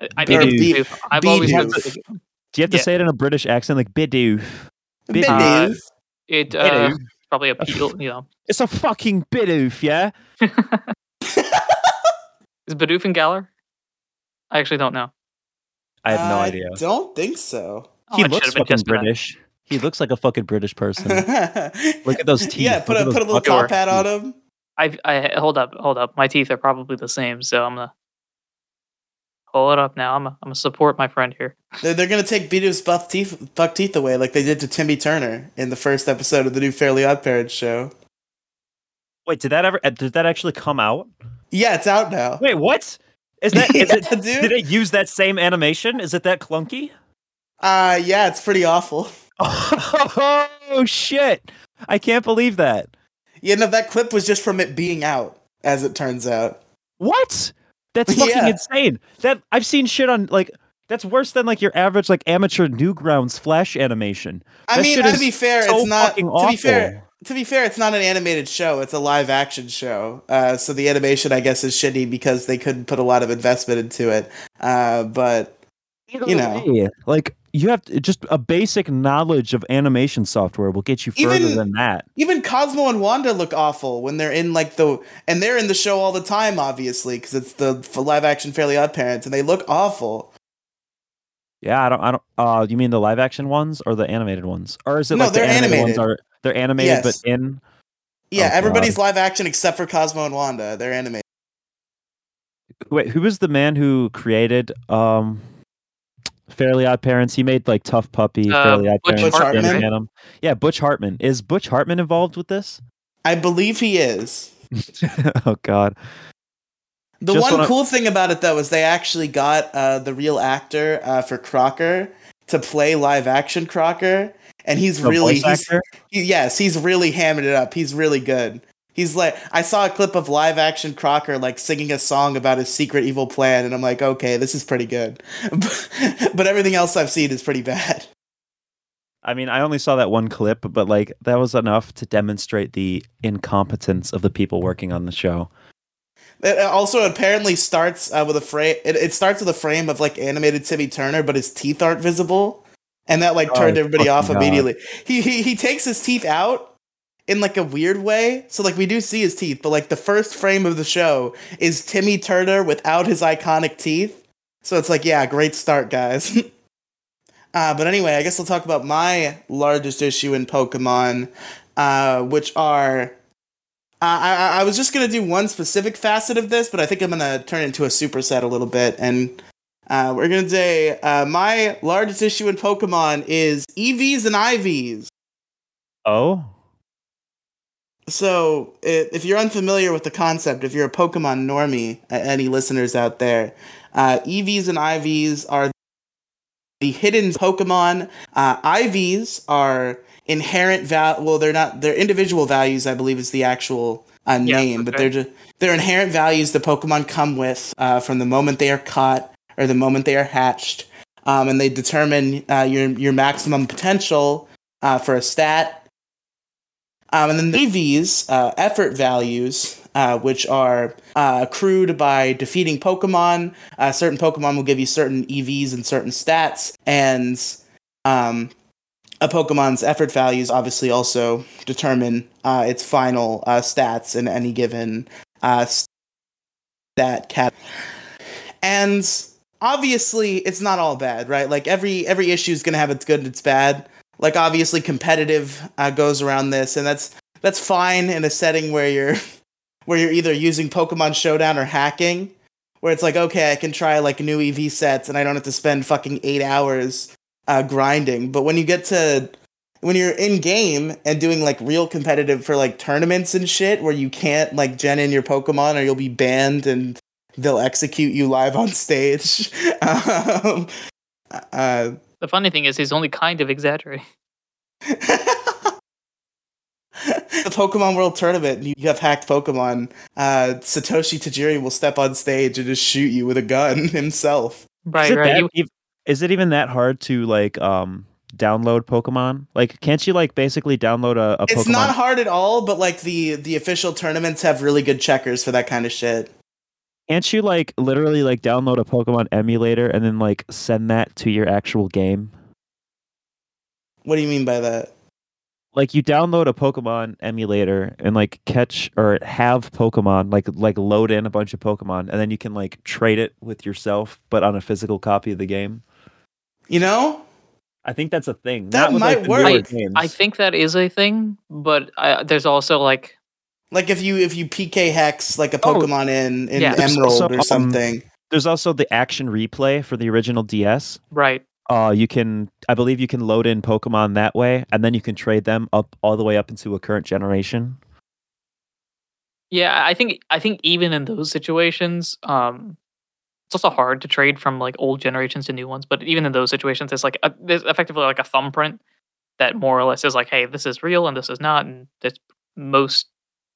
I- I think it's Bidoof. Bidoof. I've always Bidoof. wanted to- do you have to yeah. say it in a British accent, like Bidoof? Bidoof. Bidoof. it. Uh, Bidoof. Probably a peel. You know, [LAUGHS] It's a fucking Bidoof, yeah. [LAUGHS] is Bidoof in Galar? I actually don't know. I have no I idea. Don't think so. Oh, He it looks should've been fucking just for that. British. He looks like a fucking British person. [LAUGHS] Look at those teeth. Yeah, put Look a at those put a little fucking top Sure. hat on him. I I hold up, hold up. My teeth are probably the same, so I'm gonna hold it up now. I'm gonna, I'm gonna support my friend here. [LAUGHS] They're, they're gonna take Beato's buff teeth, buck teeth away, like they did to Timmy Turner in the first episode of the new Fairly Odd Parents show. Wait, did that ever? uh, Did that actually come out? Yeah, it's out now. Wait, what? Is that? Is [LAUGHS] it? Yeah, dude. Did it use that same animation? Is it that clunky? Uh, yeah, it's pretty awful. [LAUGHS] Oh shit! I can't believe that. You know, that clip was just from it being out, as it turns out. What? That's [LAUGHS] fucking Yeah. insane. That I've seen shit on like that's worse than like your average like amateur Newgrounds flash animation. I That mean, to be fair, so it's not. To awful. be fair, to be fair, it's not an animated show. It's a live action show. Uh, so the animation, I guess, is shitty because they couldn't put a lot of investment into it. Uh, but Either you know. way, like you have to, just a basic knowledge of animation software will get you further Even- than that. even Cosmo and Wanda look awful when they're in like the and they're in the show all the time, obviously, because it's the live action Fairly Odd Parents, and they look awful. Yeah, I don't. I don't. Uh, you mean the live action ones or the animated ones, or is it No, like the they're animated, animated. ones are they're animated Yes. but in? Yeah, Oh, God. everybody's live action except for Cosmo and Wanda. They're animated. Wait, who was the man who created um, Fairly Odd Parents? He made like Tough Puppy, Uh, Fairly Odd Butch Parents, Hartman, Danny right? Phantom. Yeah, Butch Hartman. Is Butch Hartman involved with this? I believe he is. [LAUGHS] oh God. The Just one wanna- cool thing about it though is they actually got uh, the real actor uh, for Crocker to play live action Crocker, and he's The really he's, he, yes he's really hamming it up. He's really good. He's like I saw a clip of live action Crocker like singing a song about his secret evil plan, and I'm like, okay, this is pretty good. [LAUGHS] but everything else I've seen is pretty bad. [LAUGHS] I mean, I only saw that one clip, but like that was enough to demonstrate the incompetence of the people working on the show. It also apparently starts uh, with a frame. It, it starts with a frame of like animated Timmy Turner, but his teeth aren't visible, and that like Oh, turned everybody off God. immediately. He, he he takes his teeth out in like a weird way. So like we do see his teeth, but like the first frame of the show is Timmy Turner without his iconic teeth. So it's like, yeah, great start, guys. [LAUGHS] uh, but anyway, I guess I'll talk about my largest issue in Pokemon, uh, which are. Uh, I, I- was just gonna do one specific facet of this, but I think I'm gonna turn it into a superset a little bit, and uh, we're gonna say uh, my largest issue in Pokemon is EVs and IVs. Oh, So, if you're unfamiliar with the concept, if you're a Pokemon normie, any listeners out there, uh, EVs and IVs are the hidden Pokemon. Uh, IVs are inherent val. Well, they're not. They're individual values. I believe is the actual uh, Yeah, name, but they're just they're inherent values the Pokemon come with uh, from the moment they are caught or the moment they are hatched, um, and they determine uh, your your maximum potential uh, for a stat. Um, and then the EVs, uh, effort values, uh, which are uh, accrued by defeating Pokemon. Uh, certain Pokemon will give you certain EVs and certain stats, and um, a Pokemon's effort values obviously also determine uh, its final uh, stats in any given stat cat. And obviously, it's not all bad, right? Like every every issue is gonna have its good and its bad. Like obviously, competitive uh, goes around this, and that's that's fine in a setting where you're [LAUGHS] where you're either using Pokemon Showdown or hacking, where it's like, okay, I can try like new EV sets, and I don't have to spend fucking eight hours uh, grinding. But when you get to when you're in game and doing like real competitive for like tournaments and shit, where you can't like gen in your Pokemon or you'll be banned and they'll execute you live on stage. [LAUGHS] um, uh, The funny thing is, he's only kind of exaggerating. [LAUGHS] the Pokemon World Tournament, and you have hacked Pokemon. Uh, Satoshi Tajiri will step on stage and just shoot you with a gun [LAUGHS] himself. Right, is it, right. that, You- ev- is it even that hard to like um download Pokemon? Like, can't you like basically download a, a It's Pokemon? not hard at all, but like the the official tournaments have really good checkers for that kind of shit. Can't you like literally like download a Pokemon emulator and then like send that to your actual game? What do you mean by that? Like you download a Pokemon emulator and like catch or have Pokemon like like load in a bunch of Pokemon and then you can like trade it with yourself but on a physical copy of the game. You know, I think that's a thing. That not with, might the work. I- I think that is a thing, but I, there's also like like if you if you PKHeX like a Oh, Pokemon in in yeah. Emerald also, or um, something. There's also the action replay for the original DS. right. Uh, you can, I believe, you can load in Pokemon that way, and then you can trade them up all the way up into a current generation. Yeah, I think I think even in those situations, um, it's also hard to trade from like old generations to new ones. But even in those situations, it's like a, there's effectively like a thumbprint that more or less is like, hey, this is real and this is not, and that's most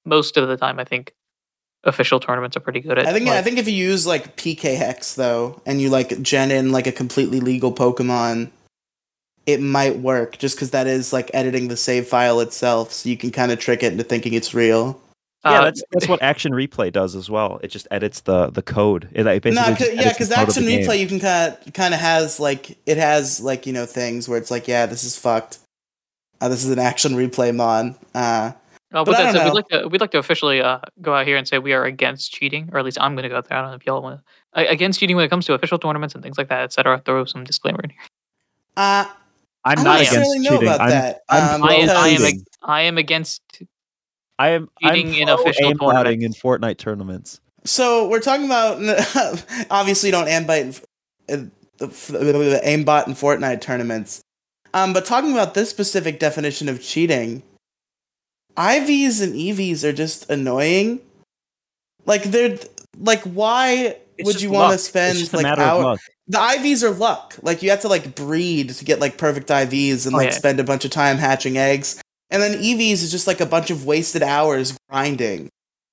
most of the time. I think official tournaments are pretty good at. I think I think if you use like PKHeX though, and you like gen in like a completely legal Pokemon, it might work just because that is like editing the save file itself, so you can kind of trick it into thinking it's real. yeah, uh, that's that's what action replay does as well. It just edits the the code. It like, basically No, just yeah, because action the game. replay you can kind of kind of has like it has like you know things where it's like yeah this is fucked. Uh, this is an action replay mon. Uh, Oh, But but I that's don't know. We'd like to we'd like to officially uh, go out here and say we are against cheating, or at least I'm going to go out there. I don't know if y'all want to against cheating when it comes to official tournaments and things like that, etc. Throw some disclaimer in here. uh, I'm don't not against know cheating. about I'm, that. I'm um, I, am, I am. I am against. I am cheating I'm in official tournaments. in Fortnite tournaments. So we're talking about [LAUGHS] obviously don't aimbot in, uh, aimbot in Fortnite tournaments. Um, but talking about this specific definition of cheating, IVs and EVs are just annoying. Like they're like why It's would you want to spend like matter of hour- luck. the IVs are luck. Like you have to like breed to get like perfect IVs and Oh, like yeah. spend a bunch of time hatching eggs. And then EVs is just like a bunch of wasted hours grinding.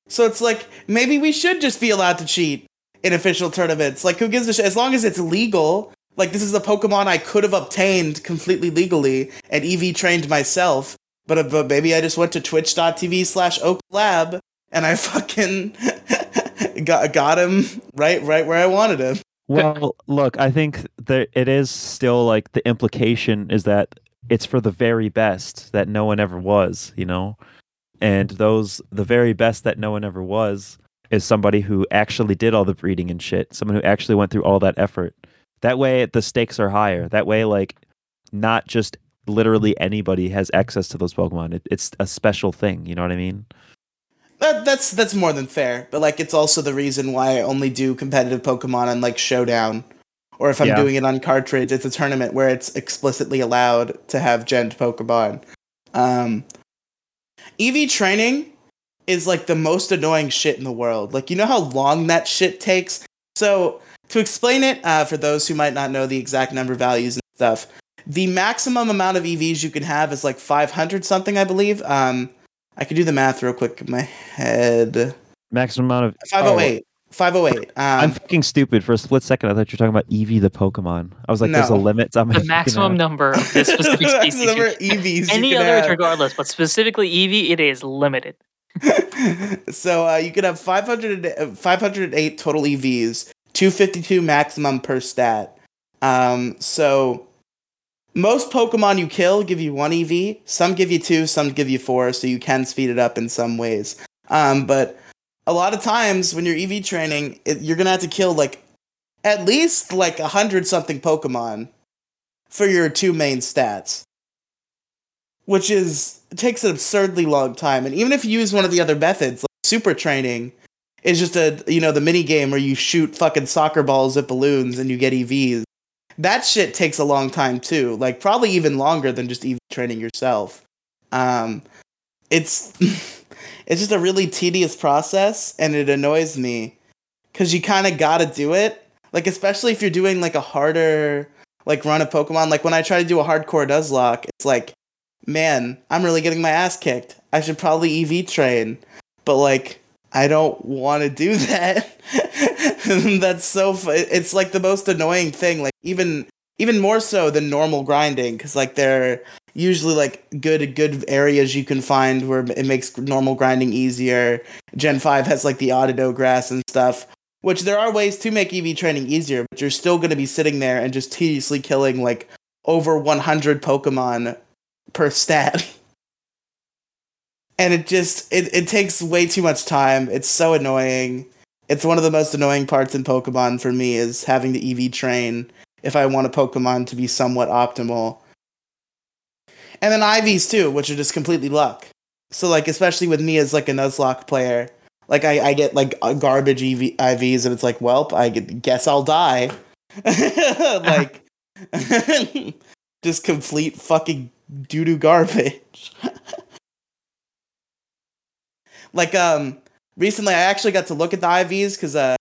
So it's like maybe we should just be allowed to cheat in official tournaments. Like who gives a shit? As long as it's legal. Like this is a Pokemon I could have obtained completely legally and EV trained myself. But, but maybe I just went to twitch.tv slash oak lab and I [LAUGHS] fucking got got him right right where I wanted him. Well, look, I think that it is still like the implication is that it's for the very best that no one ever was, you know? And those the very best that no one ever was is somebody who actually did all the breeding and shit, someone who actually went through all that effort. That way the stakes are higher. That way like not just literally anybody has access to those Pokemon. It, it's a special thing, you know what I mean? That, that's that's more than fair, but like it's also the reason why I only do competitive Pokemon on like Showdown, or if I'm Yeah. doing it on cartridge, it's a tournament where it's explicitly allowed to have gent Pokemon. Um, EV training is like the most annoying shit in the world. Like you know how long that shit takes. So to explain it, uh, for those who might not know the exact number values and stuff, the maximum amount of EVs you can have is like 500 something, I believe. Um, I could do the math real quick in my head. Maximum amount of 508. 508. I'm Um, fucking stupid. For a split second, I thought you were talking about Eevee the Pokemon. I was like, there's a limit on my The maximum ass. number of this [LAUGHS] specific the species. number of EVs Any you can others, have. regardless, but specifically Eevee, it is limited. [LAUGHS] so uh, you could have 500, uh, 508 total EVs, 252 maximum per stat. Um, so most Pokemon you kill give you one EV. Some give you two, some give you four, so you can speed it up in some ways. Um, but a lot of times when you're EV training, it, you're gonna have to kill like at least like a hundred something Pokemon for your two main stats, which is takes an absurdly long time. And even if you use one of the other methods, like super training, is just a you know the mini game where you shoot fucking soccer balls at balloons and you get EVs. That shit takes a long time too, like probably even longer than just EV training yourself. Um, it's [LAUGHS] it's just a really tedious process, and it annoys me because you kind of gotta do it. Like especially if you're doing like a harder like run of Pokemon. Like when I try to do a hardcore Nuzlocke, it's like, man, I'm really getting my ass kicked. I should probably EV train, but like I don't want to do [LAUGHS] that. That's so. Fu- it's like the most annoying thing. Like even even more so than normal grinding, because like they're usually like good good areas you can find where it makes normal grinding easier. Gen five has like the Audino grass and stuff. Which there are ways to make EV training easier, but you're still going to be sitting there and just tediously killing like over 100 Pokemon per stat. [LAUGHS] and it just it, it takes way too much time. It's so annoying. It's one of the most annoying parts in Pokemon for me is having to EV train if I want a Pokemon to be somewhat optimal. And then IVs too, which are just completely luck. So like especially with me as like a Nuzlocke player, like I, I get like garbage EV, IVs and it's like, well, I guess I'll die. [LAUGHS] like [LAUGHS] just complete fucking doo doo garbage. [LAUGHS] like um recently I actually got to look at the IVs because uh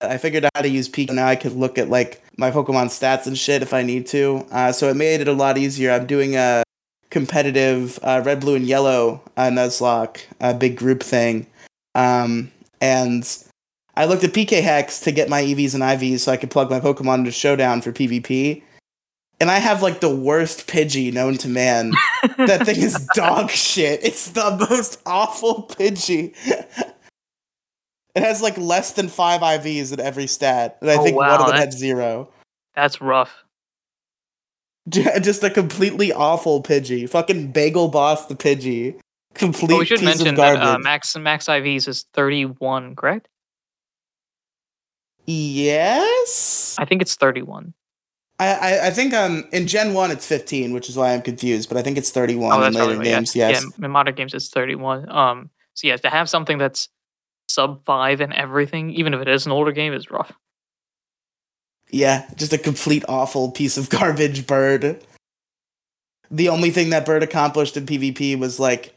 I figured out how to use Pika now I could look at like my Pokemon stats and shit if I need to. Uh, so it made it a lot easier. I'm doing a competitive uh, red, blue, and yellow uh, Nuzlocke, a big group thing. Um, and I looked at PKHeX to get my EVs and IVs so I could plug my Pokemon into Showdown for PvP. And I have like the worst Pidgey known to man. that thing is [LAUGHS] dog shit. It's the most awful Pidgey. it has like less than five IVs in every stat. And I Oh, think one of them had zero. That's rough. Just a completely awful Pidgey. Fucking Bagel Boss the Pidgey. Complete But we should piece mention of that uh, max max IVs is 31, correct? yes? I think it's 31. I, I, I think um in Gen 1 it's 15, which is why I'm confused, but I think it's 31 oh, in later right. games, yeah. yes. Yeah, in modern games it's 31. Um, so yeah, to have something that's sub five and everything, even if it is an older game, is rough. Yeah, just a complete awful piece of [LAUGHS] garbage bird. The only thing that bird accomplished in PvP was like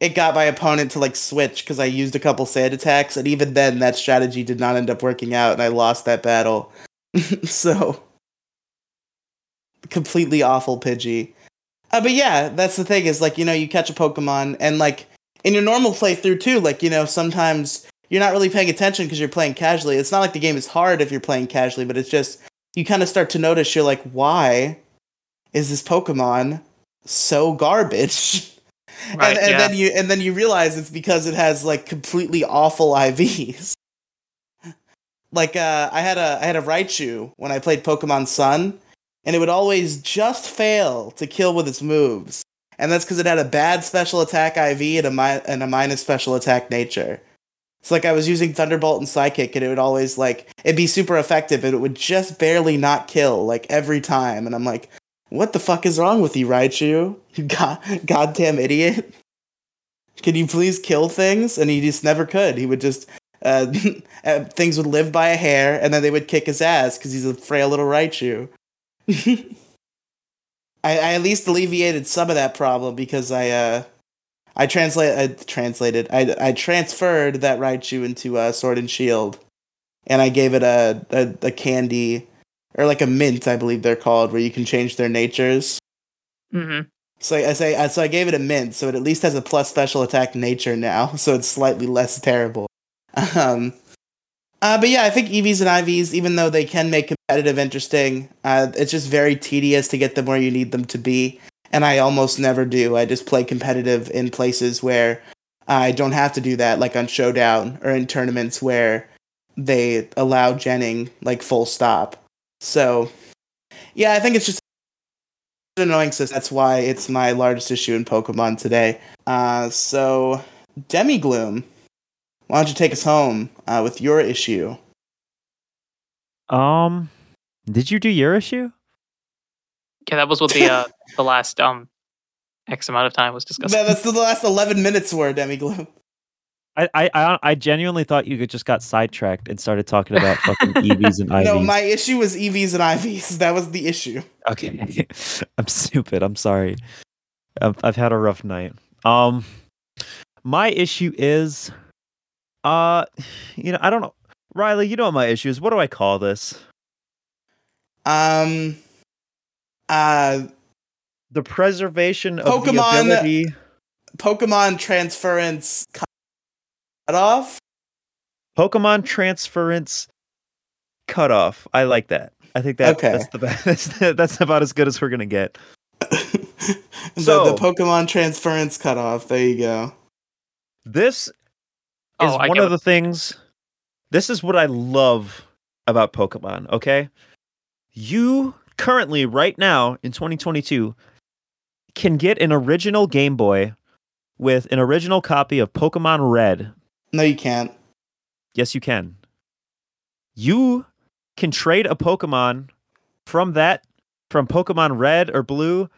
it got my opponent to like switch because I used a couple sand attacks, and even then that strategy did not end up working out, and I lost that battle. [LAUGHS] so completely awful Pidgey. Uh, but yeah, that's the thing is like you know you catch a Pokemon and like in your normal playthrough too, like you know sometimes you're not really paying attention because you're playing casually. It's not like the game is hard if you're playing casually, but it's just you kind of start to notice you're like, why is this Pokemon so garbage? [LAUGHS] Right, and, and yeah. then you and then you realize it's because it has like completely awful [LAUGHS] IVs. like uh, I had a I had a Raichu when I played Pokemon Sun, and it would always just fail to kill with its moves, and that's because it had a bad special attack IV and a mi- and a minus special attack nature. It's like I was using Thunderbolt and Psychic, and it would always like it'd be super effective, and it would just barely not kill like every time, and I'm like, what the fuck is wrong with you, Raichu? [LAUGHS] You god goddamn idiot! Can you please kill things? And he just never could. He would just uh, [LAUGHS] uh, things would live by a hair, and then they would kick his ass because he's a frail little Raichu. [LAUGHS] I, I at least alleviated some of that problem because I uh, I translate I translated I I transferred that Raichu into uh, Sword and Shield, and I gave it a, a a candy or like a mint, I believe they're called, where you can change their natures. hmm So I say, so I gave it a mint, so it at least has a plus special attack nature now, [LAUGHS] so it's slightly less terrible. Um, uh, but yeah, I think EVs and IVs, even though they can make competitive interesting, uh, it's just very tedious to get them where you need them to be, and I almost never do. I just play competitive in places where I don't have to do that, like on Showdown or in tournaments where they allow Jenning like full stop. So yeah, I think it's just an annoying system. That's why it's my largest issue in Pokemon today. Uh, so Demigloom, why don't you take us home uh, with your issue? Um, did you do your issue? Yeah, that was what the uh, [LAUGHS] the last um X amount of time was discussed. No, that's the last eleven minutes were Demigloom. I, I I I genuinely thought you just got sidetracked and started talking about fucking EVs and IVs. [LAUGHS] No, my issue was EVs and IVs. That was the issue. Okay, [LAUGHS] I'm stupid. I'm sorry. I've I've had a rough night. Um, my issue is, uh, you know, I don't know, Riley. You know what my issue is. What do I call this? Um, uh, The preservation of the Pokemon- ability. Pokemon transference cut off. Pokemon transference cutoff. I like that. I think that Okay. that's the best. [LAUGHS] That's, about as good as we're gonna get. [LAUGHS] the, So- the Pokemon transference cutoff. There you go. This is Oh, I one get of the things. This is what I love about Pokemon. Okay, you currently, right now in 2022, can get an original Game Boy with an original copy of Pokemon Red. No, you can't. Yes, you can. You can trade a Pokemon from that, from Pokemon Red or Blue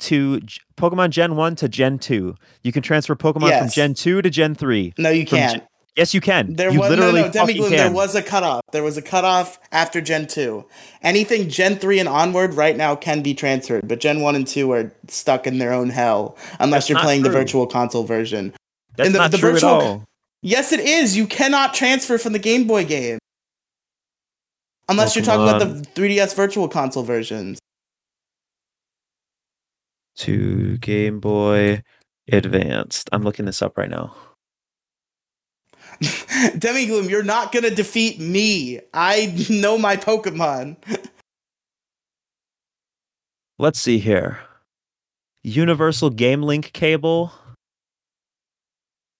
to G- Pokemon Gen 1 to Gen 2. You can transfer Pokemon from Gen 2 to Gen 3. No, you From can't. Yes, you can. There you was no, literally no, fucking Demigloom. can. There was a cutoff. There was a cutoff after Gen two. Anything Gen three and onward right now can be transferred, but Gen one and two are stuck in their own hell unless That's you're playing the virtual console version. That's and the- not the true virtual- at all. Yes, it is. You cannot transfer from the Game Boy game unless oh, you're talking about the 3DS virtual console versions. To Game Boy Advanced. I'm looking this up right now. [LAUGHS] Demigloom, you're not gonna defeat me. I know my Pokemon. Let's see here. Universal Game Link cable.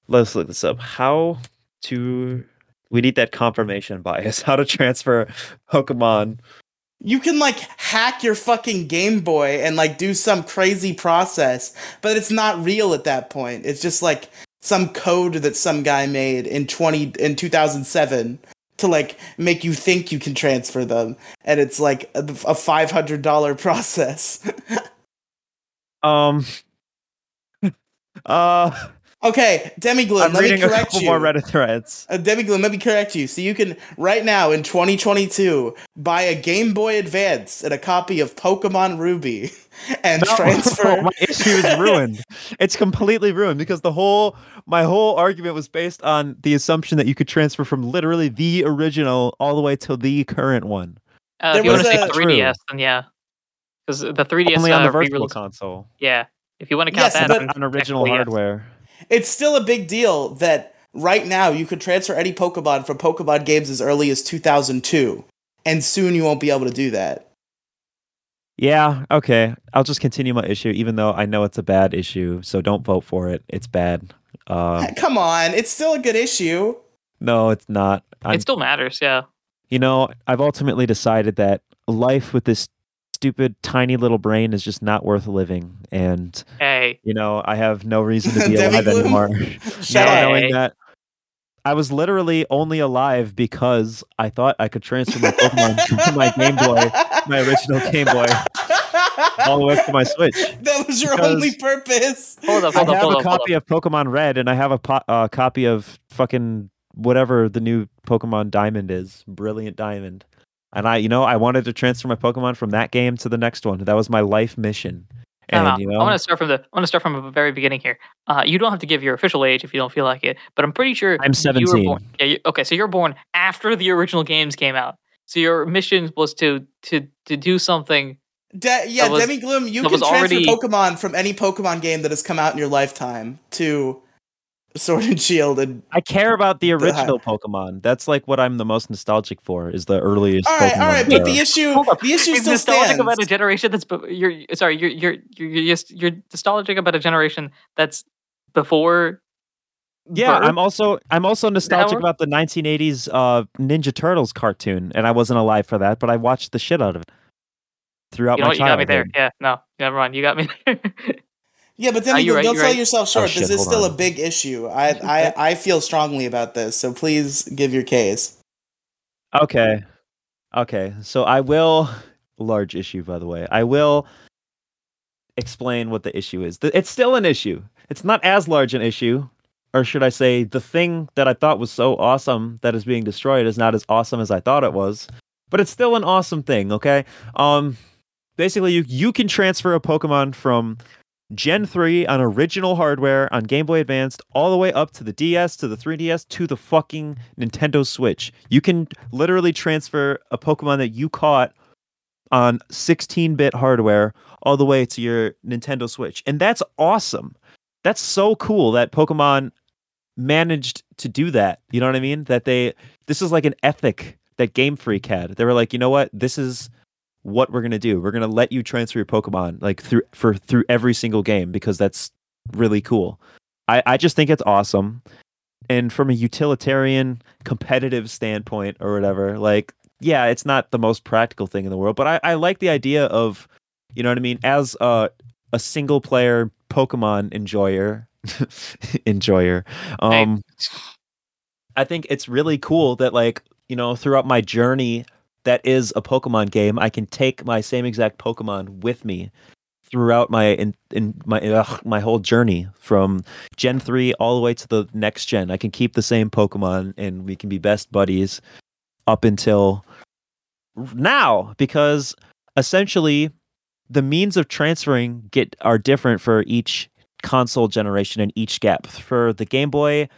Let's look this up. How to we need that confirmation bias. [LAUGHS] How to transfer Pokemon. You can like hack your fucking Game Boy and like do some crazy process, but it's not real at that point. It's just like some code that some guy made in 20 in 2007 to like make you think you can transfer them and it's like a, a $500 [LAUGHS] process. Um [LAUGHS] uh okay, Demigloom, I'm let me reading a correct couple you. more Reddit threads. Uh, Demigloom, let me correct you. So you can right now in 2022 buy a Game Boy Advance and a copy of Pokemon Ruby [LAUGHS] and No, [LAUGHS] transfer. my issue is ruined. it's completely ruined because the whole my whole argument was based on the assumption that you could transfer from literally the original all the way to the current one. Uh, There if you want to say 3DS, then yeah, because the 3DS Only on uh, the virtual re-released- console. Yeah, if you want to count Yes, that, but- then on original hardware. yes. Hardware. It's still a big deal that right now you could transfer any Pokemon from Pokemon games as early as 2002, and soon you won't be able to do that. Yeah, okay. I'll just continue my issue, even though I know it's a bad issue. So don't vote for it. It's bad. Um, [LAUGHS] Come on, it's still a good issue. no, it's not. I'm, It still matters. Yeah, you know, I've ultimately decided that life with this stupid tiny little brain is just not worth living, and Hey, you know, I have no reason to be [LAUGHS] alive anymore. Shut [LAUGHS] now knowing that I was literally only alive because I thought I could transfer my Pokemon [LAUGHS] to my Game Boy, my original Game Boy, all the way up to my Switch. That was your Because- only purpose. hold up, I hold up, have hold a up, hold copy of Pokemon Red, and I have a po- uh, copy of fucking whatever the new Pokemon Diamond is, Brilliant Diamond. And I, you know, I wanted to transfer my Pokemon from that game to the next one. That was my life mission. Time And out. you I want to start from the. I want to start from the very beginning here. Uh, you don't have to give your official age if you don't feel like it, but I'm pretty sure I'm You were 17. born, yeah. You, okay, so you're born after the original games came out. So your mission was to to to do something. De- yeah, That was- Demigloom, you can transfer already- Pokemon from any Pokemon game that has come out in your lifetime to Sword and Shield and I care about the The- original Pokemon. That's like what I'm the most nostalgic for. Is the earliest. all right, Pokemon all right, but the issue, the issue You're still nostalgic stands. about a generation that's. You're sorry. You're you're you're you're, just, you're nostalgic about a generation that's before. Yeah, birth? I'm also I'm also nostalgic about the 1980s uh, Ninja Turtles cartoon, and I wasn't alive for that, but I watched the shit out of it throughout You know my what? You got me childhood. there. Yeah. No. Never mind. You got me [LAUGHS] there. Yeah, but then Demigloom, you're right, don't you're sell right. yourself short. Oh, this is still on. a big issue. I, [LAUGHS] I, I feel strongly about this, so please give your case. Okay. Okay. So I will large issue by the way. I will explain what the issue is. It's still an issue. It's not as large an issue, or should I say the thing that I thought was so awesome that is being destroyed is not as awesome as I thought it was. But it's still an awesome thing, okay? Um basically you you can transfer a Pokemon from Gen 3 on original hardware on Game Boy Advanced all the way up to the DS to the 3DS to the fucking Nintendo Switch. You can literally transfer a Pokemon that you caught on 16-bit hardware all the way to your Nintendo Switch. And that's awesome. That's so cool that Pokemon managed to do that. You know what I mean? That they this is like an ethic that Game Freak had. They were like, "You know what? This is what we're going to do. We're going to let you transfer your Pokemon like through for through every single game because that's really cool." I I just think it's awesome. And from a utilitarian competitive standpoint or whatever, like yeah, it's not the most practical thing in the world, but I, I like the idea of, you know what I mean, as a a single player Pokemon enjoyer, [LAUGHS] enjoyer. Um, I think it's really cool that like you know throughout my journey that is a Pokemon game, I can take my same exact Pokemon with me throughout my in, in my ugh, my whole journey from Gen three all the way to the next gen. I can keep the same Pokemon and we can be best buddies up until now because essentially the means of transferring get are different for each console generation and each gap. For the Game Boy,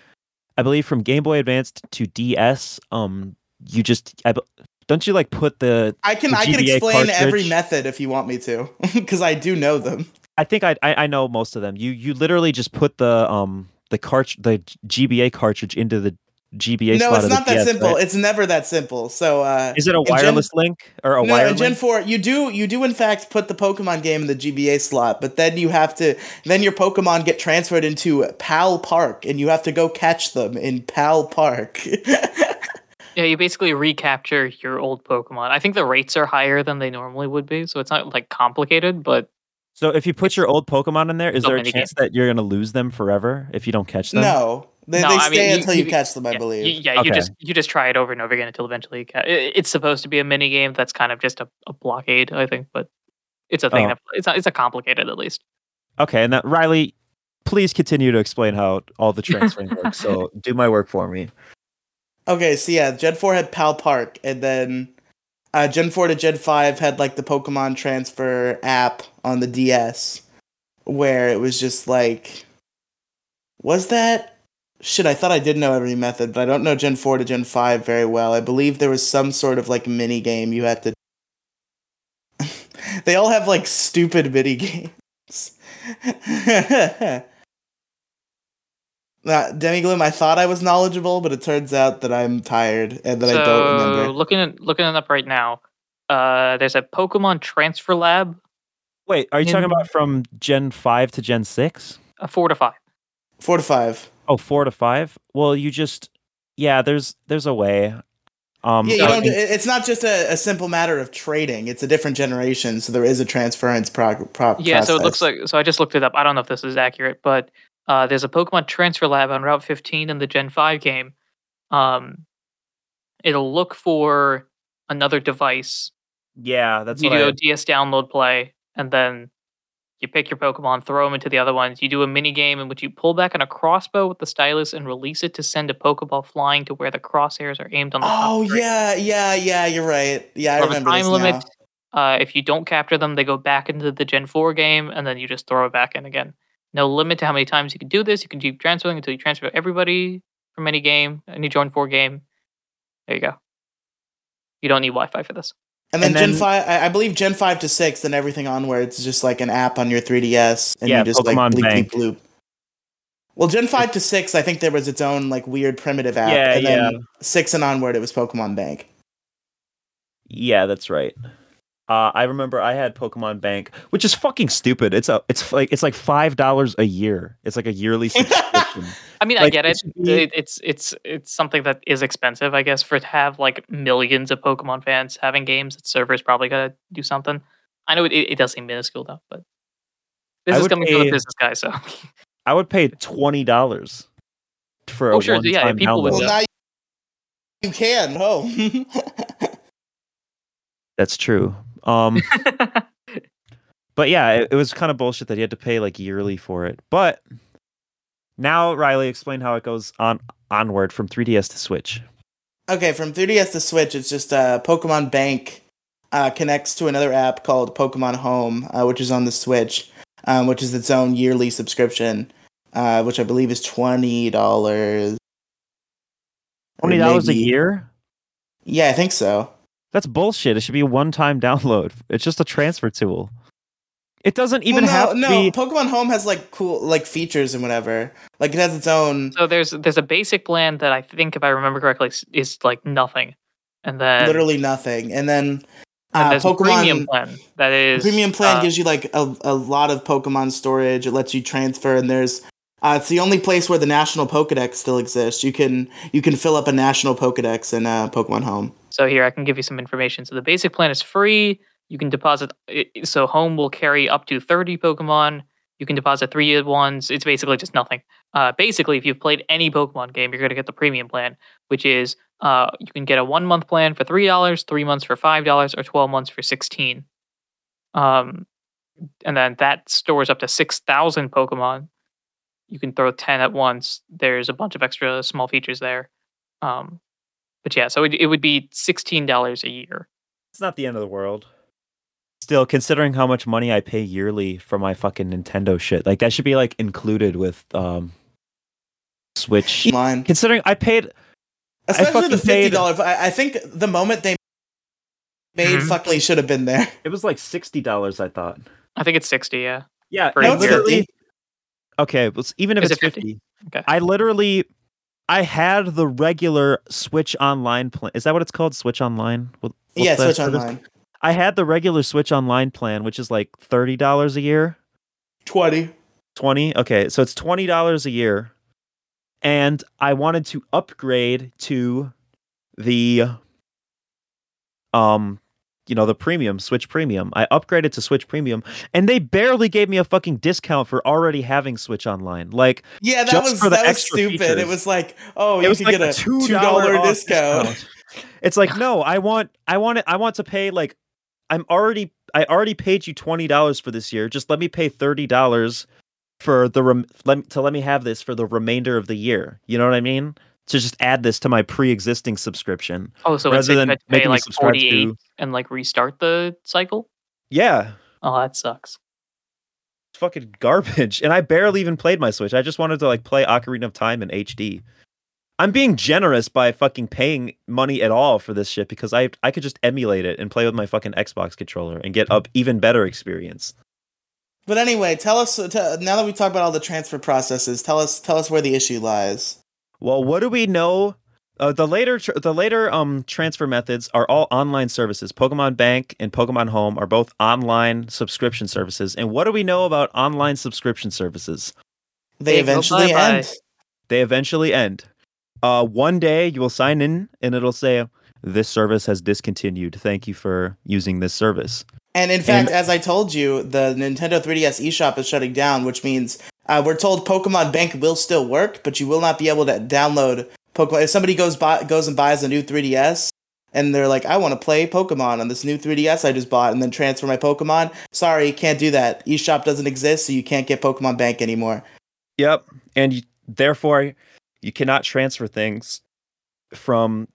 I believe from Game Boy Advanced to DS, um, you just I, don't you like put the I can The I can explain every method if you want me to, [LAUGHS] because I do know them. I think I, I I know most of them. You you literally just put the um the cart the GBA cartridge into the GBA no, it's not that DS, simple. right? It's never that simple. So uh, Is it a in Gen- wireless link or a no, wire in Gen? Four, you do you do in fact put the Pokemon game in the GBA slot, but then you have to then your Pokemon get transferred into PAL Park, and you have to go catch them in PAL Park. [LAUGHS] Yeah, you basically recapture your old Pokemon. I think the rates are higher than they normally would be, so it's not like complicated, but So if you put your old Pokemon in there, is So there a many chance that you're gonna lose them forever if you don't catch them? no, they, No, they I mean, stay you- until you, you- catch them. I yeah, believe. you, yeah, you just you just try it over and over again until eventually you ca- it- it's supposed to be a mini game that's kind of just a, a blockade, I think, but it's a thing Oh. that it's not, it's a complicated at least. Okay, and that Riley, please continue to explain how all the [LAUGHS] transferring works. So do my work for me. Okay, so yeah, Gen 4 had PAL Park, and then uh, Gen 4 to Gen 5 had like the Pokemon Transfer app on the DS, where it was just like. Was that. Shit, I thought I did know every method, but I don't know Gen 4 to Gen 5 very well. I believe there was some sort of like mini game you had to. [LAUGHS] they all have like stupid mini games. [LAUGHS] Uh, Demigloom, I thought I was knowledgeable, but it turns out that I'm tired and that I don't so remember. looking at looking it up right now, uh, there's a Pokemon Transfer Lab, Wait, are you talking about from Gen five to Gen six? a four to five. Four to five. Oh, four to five. Well, you just yeah. There's there's a way. Um, Yeah, you So- don't, it- it's not just a, a simple matter of trading. It's a different generation, so there is a transference prog- pro- Yeah, so it looks like so I just looked it up. I don't know if this is accurate, but uh, there's a Pokemon Transfer Lab on Route 15 in the Gen 5 game. Um, it'll look for another device. yeah, that's you what do I, a DS download play, and then you pick your Pokemon, throw them into the other ones. You do a mini game in which you pull back on a crossbow with the stylus and release it to send a Pokeball flying to where the crosshairs are aimed on the Oh screen. yeah, yeah, yeah. You're right. Yeah, I They'll have a remember time this limit. now. Uh, if you don't capture them, they go back into the Gen 4 game, and then you just throw it back in again. No limit to how many times you can do this. You can keep transferring until you transfer everybody from any game, any Gen 4 game. There you go. You don't need Wi-Fi for this. And then, And Gen five, I, I believe Gen five to six, and everything onwards is just like an app on your 3DS, and Yeah, you just Pokemon like bleep Bank. bleep bloop. Well, Gen five to six, I think there was its own like weird primitive app, Yeah, and then yeah. six and onward, it was Pokemon Bank. yeah, that's right. Uh, I remember I had Pokemon Bank, which is fucking stupid. It's a, it's like it's like five dollars a year. It's like a yearly [LAUGHS] subscription. I mean, I get it it. be- It- It's it's it's something that is expensive, I guess, for to have like millions of Pokemon fans having games. That server's probably gotta do something. I know it, it does seem minuscule though, but this I is would coming from a business guy, so [LAUGHS] I would pay twenty dollars for Oh, a sure, yeah, one-time people would download. Well, now you can. Oh, [LAUGHS] That's true. Um, [LAUGHS] but yeah, it, it was kind of bullshit that you had to pay like yearly for it. But now, Riley, explain how it goes on onward from 3DS to Switch. okay. From 3DS to Switch, it's just uh, Pokemon Bank uh, connects to another app called Pokemon Home, uh, which is on the Switch, um, which is its own yearly subscription, uh, which I believe is twenty dollars. Twenty dollars a year? Yeah, I think so. That's bullshit. It should be a one-time download. It's just a transfer tool. It doesn't even well, no, have to no. be. Pokemon Home has like cool like features and whatever. Like it has its own so there's there's a basic plan that I think, if I remember correctly, s- is like nothing, and then literally nothing, and then and uh, there's a Pokemon premium plan that the premium plan uh, gives you like a, a lot of Pokemon storage. It lets you transfer, and there's uh, it's the only place where the national Pokedex still exists. You can you can fill up a national Pokedex in uh, Pokemon Home. So here I can give you some information. So the basic plan is free. You can deposit. So home will carry up to thirty Pokemon. You can deposit three at once. It's basically just nothing. Uh, basically, if you've played any Pokemon game, you're going to get the premium plan, which is uh, you can get a one month plan for three dollars, three months for five dollars, or twelve months for sixteen. Um, and then that stores up to six thousand Pokemon. You can throw ten at once. There's a bunch of extra small features there. Um, but yeah, so it, it would be sixteen dollars a year. It's not the end of the world. Still, considering how much money I pay yearly for my fucking Nintendo shit, like that should be like included with um Switch. [LAUGHS] Line, Considering I paid especially fucking the fifty paid- dollars. I, I think the moment they made Mhm. fucking should have been there. it was like sixty dollars. I thought. I think it's sixty. Yeah. Yeah, For I a it's literally. 50. Okay, well, even if Is it's it 50? fifty, Okay. I literally, I had the regular Switch Online plan. Is that what it's called? Switch Online. What's yeah, the Switch service? Online I had the regular Switch Online plan, which is like thirty dollars a year. twenty. 20 okay so it's $20 a year and i wanted to upgrade to the um you know the premium switch premium. I upgraded to switch premium and they barely gave me a fucking discount for already having switch online. Like Yeah, that was that was stupid. It was like, oh, it you was could like get a two dollar dollar discount. it's like no i want i want it i want to pay like i'm already i already paid you $20 for this year. Just let me pay $30 for the rem- let, to let me have this for the remainder of the year. You know what i mean to just add this to my pre-existing subscription Oh, so Rather it's than to pay making like forty eight to- and like restart the cycle. yeah Oh, that sucks. it's fucking garbage and i barely even played my switch i just wanted to like play ocarina of time in hd i'm being generous by fucking paying money at all for this shit because i i could just emulate it and play with my fucking xbox controller and get up even better experience But anyway, tell us t- now that we talked about all the transfer processes. Tell us tell us where the issue lies. Well what do we know uh, the later tr- the later um transfer methods are all online services pokemon bank and pokemon home are both online subscription services and what do we know about online subscription services They Hey, go eventually bye-bye. end. they eventually end. Uh, one day you will sign in and it'll say, this service has discontinued. Thank you for using this service. And in fact, as I told you, the Nintendo 3DS eShop is shutting down, which means uh, we're told Pokemon Bank will still work, but you will not be able to download Pokemon. If somebody goes buy, goes and buys a new 3DS, and they're like, "I want to play Pokemon on this new 3DS I just bought, and then transfer my Pokemon," sorry, can't do that. eShop doesn't exist, so you can't get Pokemon Bank anymore. Yep, and you, therefore you cannot transfer things from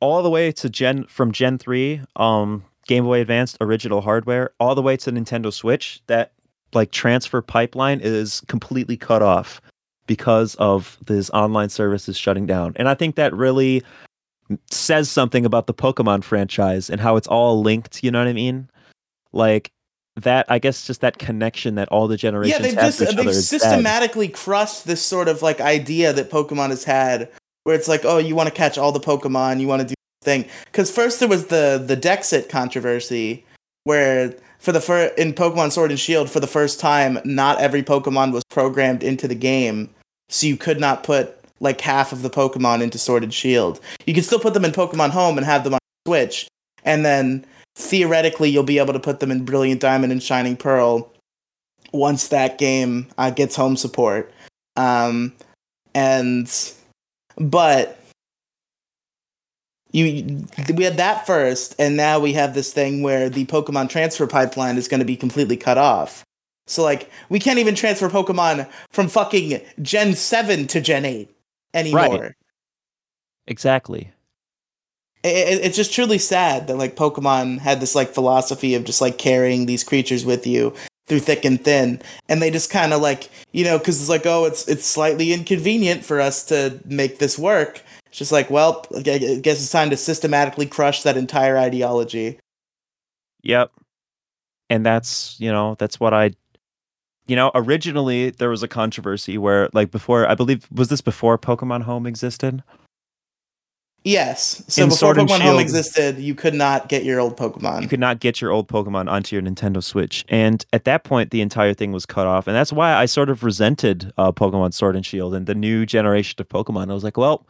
all the way to Gen from Gen three, um, Game Boy Advanced original hardware, all the way to Nintendo Switch. That like transfer pipeline is completely cut off because of this online services shutting down, and I think that really says something about the Pokemon franchise and how it's all linked. You know what I mean? Like that i guess just that connection that all the generations yeah they've just they've is dead. systematically crushed this sort of like idea that pokemon has had where it's like oh you want to catch all the pokemon you want to do the thing because first there was the the dexit controversy where for the fir- in pokemon sword and shield for the first time not every pokemon was programmed into the game so you could not put like half of the pokemon into sword and shield you could still put them in pokemon home and have them on switch and then theoretically you'll be able to put them in Brilliant Diamond and Shining Pearl once that game uh, gets home support. Um, and but you we had that first, and now we have this thing where the Pokemon transfer pipeline is going to be completely cut off. So like we can't even transfer Pokemon from fucking Gen seven to Gen eight anymore. Right. Exactly. it, it's just truly sad that like Pokemon had this like philosophy of just like carrying these creatures with you through thick and thin, and they just kind of like you know because it's like oh it's it's slightly inconvenient for us to make this work. It's just like well I guess it's time to systematically crush that entire ideology. Yep. And that's, you know, that's what I you know, originally there was a controversy where like before I believe was this before Pokemon Home existed? Yes, so In before Pokemon Home existed, you could not get your old Pokemon. You could not get your old Pokemon onto your Nintendo Switch. And at that point the entire thing was cut off. And that's why I sort of resented uh, Pokemon Sword and Shield and the new generation of Pokemon. I was like, well,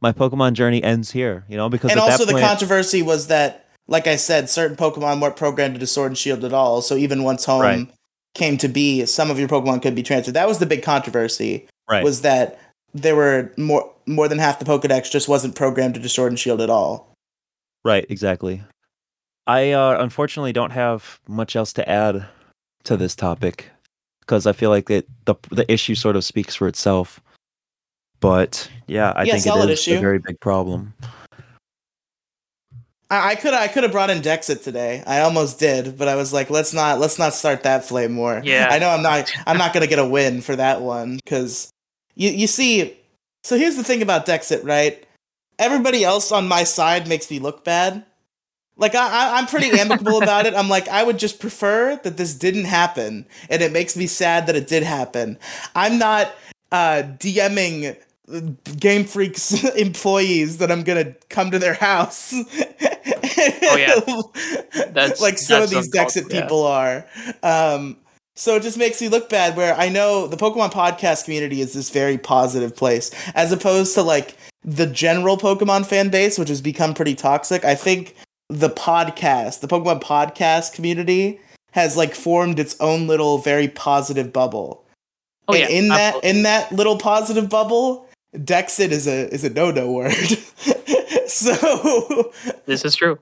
my Pokemon journey ends here, you know, because and also the point, controversy was that like i said certain pokemon weren't programmed into sword and shield at all so even once home Right. came to be some of your pokemon could be transferred that was the big controversy right. was that there were more more than half the pokedex just wasn't programmed into sword and shield at all Right, exactly. I uh, unfortunately don't have much else to add to this topic because I feel like it, the the issue sort of speaks for itself. But yeah, I Yeah, think it is issue. a very big problem. i, I could i could have brought in dexit today i almost did but i was like let's not let's not start that flame war Yeah. i know i'm not i'm not gonna get a win for that one because you you see so here's the thing about dexit right everybody else on my side makes me look bad like I, I i'm pretty amicable [LAUGHS] about it i'm like i would just prefer that this didn't happen and it makes me sad that it did happen i'm not uh dming Game Freak's [LAUGHS] employees that i'm gonna come to their house [LAUGHS] oh yeah. That's- like some of these dexit yeah. people are um so it just makes me look bad where I know the Pokemon podcast community is this very positive place as opposed to like the general Pokemon fan base, which has become pretty toxic. I think the podcast, the Pokemon podcast community has like formed its own little very positive bubble. Oh yeah, in that in that little positive bubble, Dexit is a is a no-no word. [LAUGHS] so this is true.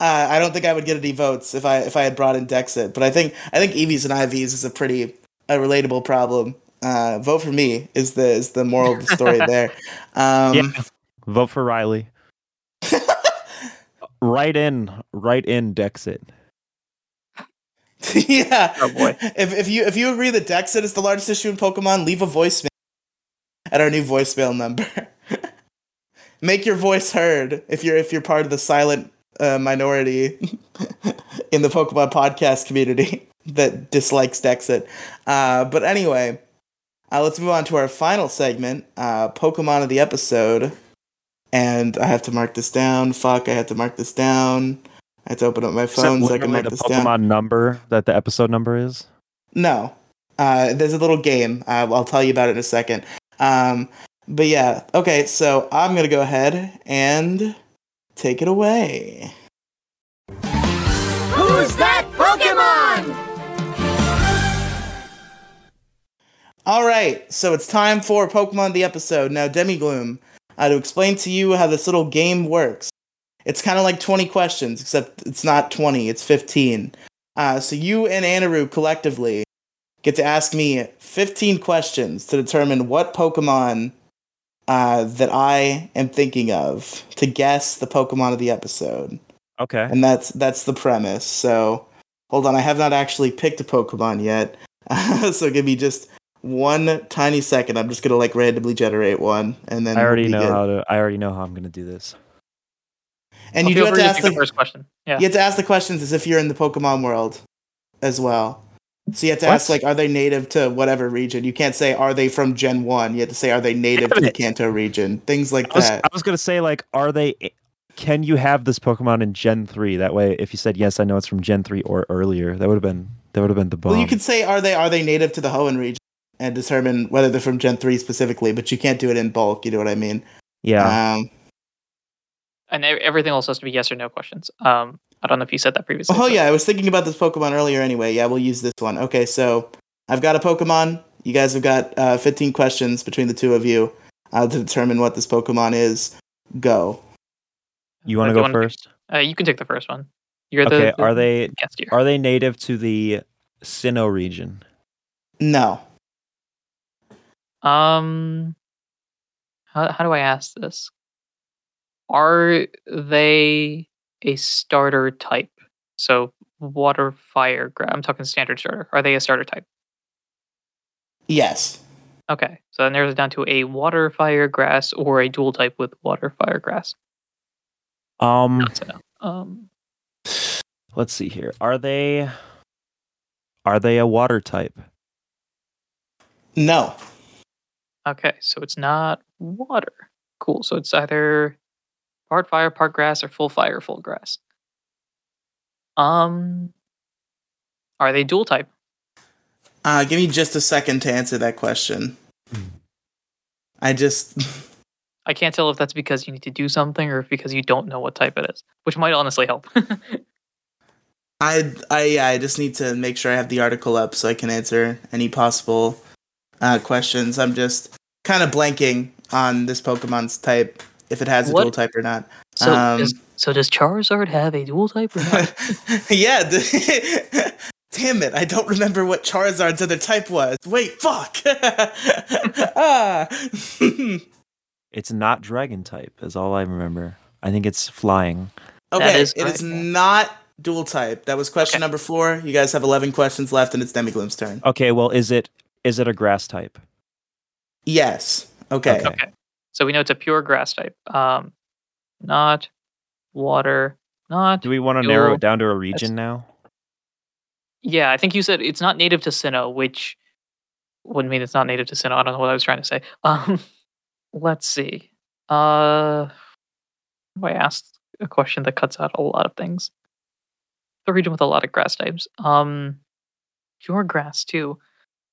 uh, I don't think I would get any votes if I if I had brought in Dexit, but I think I think EVs and IVs is a pretty a relatable problem. Uh, vote for me is the is the moral of the story [LAUGHS] there. Um, yeah, vote for Riley. [LAUGHS] right in, right in Dexit. yeah. Oh, boy. If if you if you agree that Dexit is the largest issue in Pokemon, leave a voicemail at our new voicemail number. [LAUGHS] Make your voice heard if you're if you're part of the silent uh, minority [LAUGHS] in the Pokemon podcast community [LAUGHS] that dislikes Dexit. Uh, but anyway, uh, let's move on to our final segment, uh, Pokemon of the episode. And I have to mark this down. Fuck, I have to mark this down. I have to open up my phone so I can mark this Pokemon down. number that the episode number is. No. Uh, there's a little game. Uh, I'll tell you about it in a second. Um, but yeah, okay, so I'm to go ahead and take it away. Who's that Pokemon? All right, so it's time for Pokemon the episode. Now, Demigloom, uh, to explain to you how this little game works. It's kind of like 20 questions, except it's not 20, it's 15. Uh, so you and Anaru collectively get to ask me 15 questions to determine what Pokemon uh, that I am thinking of to guess the Pokemon of the episode. Okay. And that's that's the premise. So hold on, I have not actually picked a Pokemon yet. [LAUGHS] so give me just one tiny second. I'm just gonna like randomly generate one, and then I already we'll know begin. how to. I already know how I'm gonna do this. And Well, you do feel have to to ask the, the first question. Yeah. you have to ask the questions as if you're in the Pokemon world as well. So you have to What? ask like, are they native to whatever region? You can't say are they from Gen One. You have to say are they native to the Kanto region. Things like I was, that. I was gonna say like, are they? Can you have this Pokemon in Gen three? That way, if you said yes, I know it's from Gen three or earlier. That would have been that would have been the bomb. Well, you could say are they are they native to the Hoenn region and determine whether they're from Gen Three specifically, but you can't do it in bulk. You know what I mean? yeah. Um, And everything else has to be yes or no questions. Um, I don't know if you said that previously. oh but- yeah, I was thinking about this Pokemon earlier. Anyway, yeah, we'll use this one. Okay, so I've got a Pokemon. You guys have got uh, 15 questions between the two of you uh, to determine what this Pokemon is. Go. you want to go wanna- first? Uh, you can take the first one. You're Okay. the, the are they guest are they native to the Sinnoh region? No. Um, how how do I ask this? Are they a starter type? So water, fire, gra- I'm talking standard starter. Are they a starter type? Yes. Okay, so that narrows it down to a water, fire, grass, or a dual type with water, fire, grass. Um, Not to know. Um, let's see here. Are they are they a water type? No. okay, so it's not water. Cool. So it's either part fire, part grass, or full fire, full grass. Um, are they dual type? Uh, give me just a second to answer that question. I just. [LAUGHS] I can't tell if that's because you need to do something or if because you don't know what type it is, which might honestly help. [LAUGHS] I I yeah, I just need to make sure I have the article up so I can answer any possible uh, questions. I'm just kind of blanking on this Pokemon's type, if it has a What? dual type or not. so, Um, does, so does Charizard have a dual type or not? [LAUGHS] yeah. the- [LAUGHS] Damn it! I don't remember what Charizard's other type was. Wait, fuck. [LAUGHS] ah. It's not dragon type, is all I remember. I think it's flying. okay, is it is not dual type. That was question Okay. number four. You guys have eleven questions left, and it's Demigloom's turn. Okay, well, is it is it a grass type? Yes. Okay. Okay. So we know it's a pure grass type. Um, not water, not. Do we want to narrow it down to a region now? Yeah, I think you said it's not native to Sinnoh, which wouldn't mean it's not native to Sinnoh. I don't know what I was trying to say. [LAUGHS] Um, let's see. Uh, I asked a question that cuts out a lot of things. The region with a lot of grass types. Um, pure grass too.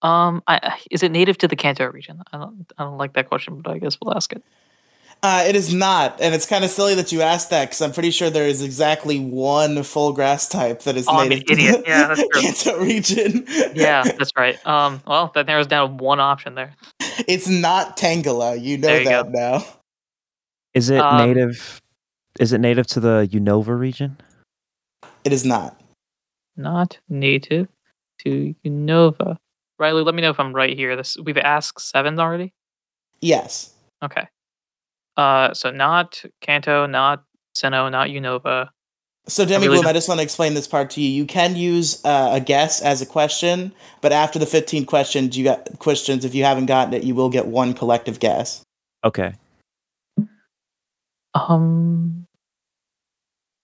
Um, I, I- is it native to the Kanto region? I don't, I don't like that question, but I guess we'll ask it. Uh, it is not, and it's kind of silly that you asked that because I'm pretty sure there is exactly one full grass type that is Oh, native to idiot. the Yeah, that's true. Kanto region. Yeah, [LAUGHS] that's right. Um, well, that narrows down one option there. it's not Tangela. You know you that now. Is it Um, native? Is it native to the Unova region? It is not. not native to Unova. Riley, let me know if I'm right here. This we've asked seven already. Yes. Okay. Uh, so not Kanto, not Sinnoh, not Unova. So Demi Demigloom, don't- I just want to explain this part to you. You can use uh, a guess as a question, but after the 15 questions, you got questions. If you haven't gotten it, you will get one collective guess. Okay. Um,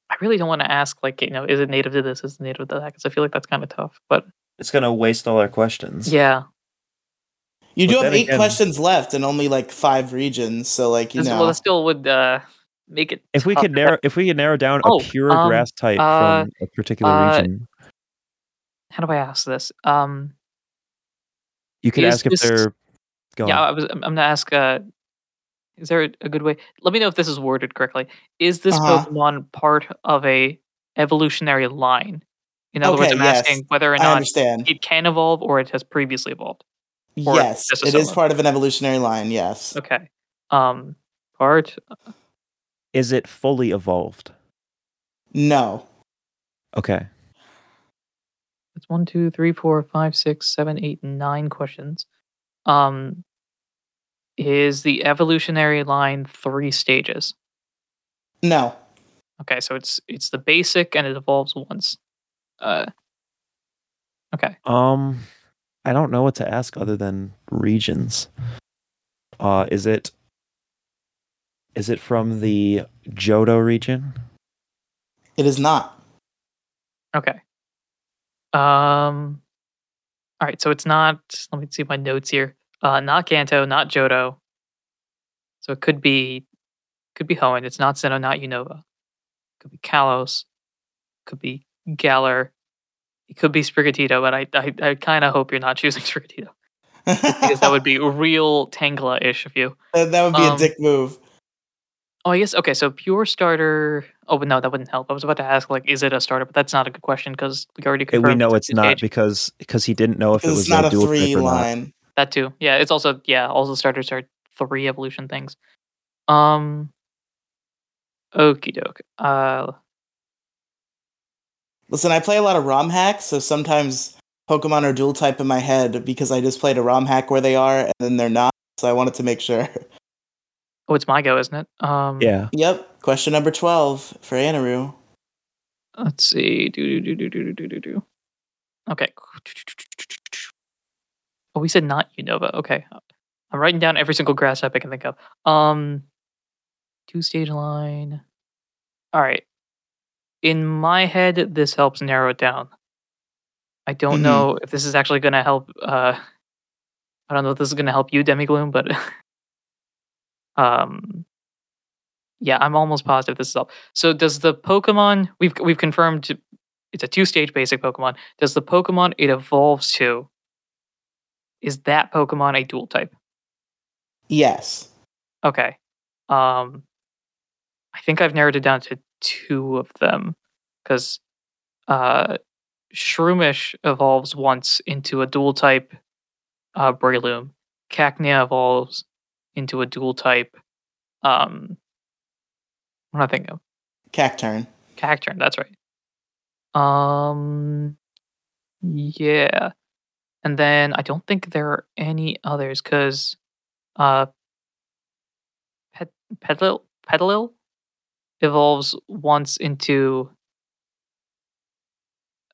I really don't want to ask like you know, is it native to this? Is it native to that? Because I feel like that's kind of tough. But It's gonna waste all our questions. yeah, You But do have eight again- questions left and only like five regions. So, like, you know. well, still would uh make it. If we could narrow, if we could narrow down Oh, a pure um, grass type uh, from a particular uh, region, How do I ask this? Um, you could is ask if this- they're. Go yeah, on. I was. I'm I'm gonna ask. Uh, is there a, a good way? Let me know if this is worded correctly. Is this Uh-huh. Pokemon part of a evolutionary line? In other words, I'm yes. asking whether or not it can evolve or it has previously evolved. Yes, just a it is part of an evolutionary line. Yes. Okay. Um, part. Is it fully evolved? No. Okay. That's one, two, three, four, five, six, seven, eight, nine questions. Um, is the evolutionary line three stages? No. Okay, so it's it's the basic and it evolves once. Uh, okay. Um, I don't know what to ask other than regions. Uh, is it is it from the Johto region? It is not. Okay. Um. All right, so it's not. Let me see my notes here. Uh, not Kanto, not Johto. So it could be, could be Hoenn. It's not Sinnoh, not Unova. Could be Kalos. Could be Galar. It could be Sprigatito, but I, I, I kind of hope you're not choosing [LAUGHS] Sprigatito because that would be [LAUGHS] real Tangela-ish of you. That that would be a Um, dick move. Oh, I guess okay. So pure starter. Oh, but no, that wouldn't help. I was about to ask, like, is it a starter? But that's not a good question because we already confirmed. we know it's not two-stage. because because he didn't know if it was it's not a dual type three or not. That too. Yeah, it's also yeah. All the starters are three evolution things. Um. Okie doke. Uh. Listen, I play a lot of ROM hacks, so sometimes Pokemon are dual type in my head because I just played a ROM hack where they are and then they're not. So I wanted to make sure. [LAUGHS] Oh, it's my go, isn't it? Um. Yeah. yep. Question number 12 for Anaru. Let's see. Do do do do do do do do. Okay. Oh, we said not Unova. Okay. I'm writing down every single grass type I can think of. Um, two stage line. All right. In my head, this helps narrow it down. I don't Mhm. know if this is actually going to help. Uh, I don't know if this is going to help you, Demigloom, but [LAUGHS] um, yeah, I'm almost positive this is up. So, does the Pokemon we've we've confirmed it's a two stage basic Pokemon? Does the Pokemon it evolves to is that Pokemon a dual type? Yes. Okay. Um I think I've narrowed it down to two of them cuz uh Shroomish evolves once into a dual type uh Breloom. Cacnea evolves into a dual type um what am I thinking of? Cacturne. Cacturne, that's right. Um yeah. And then I don't think there are any others cuz uh Pet Petilil Petilil evolves once into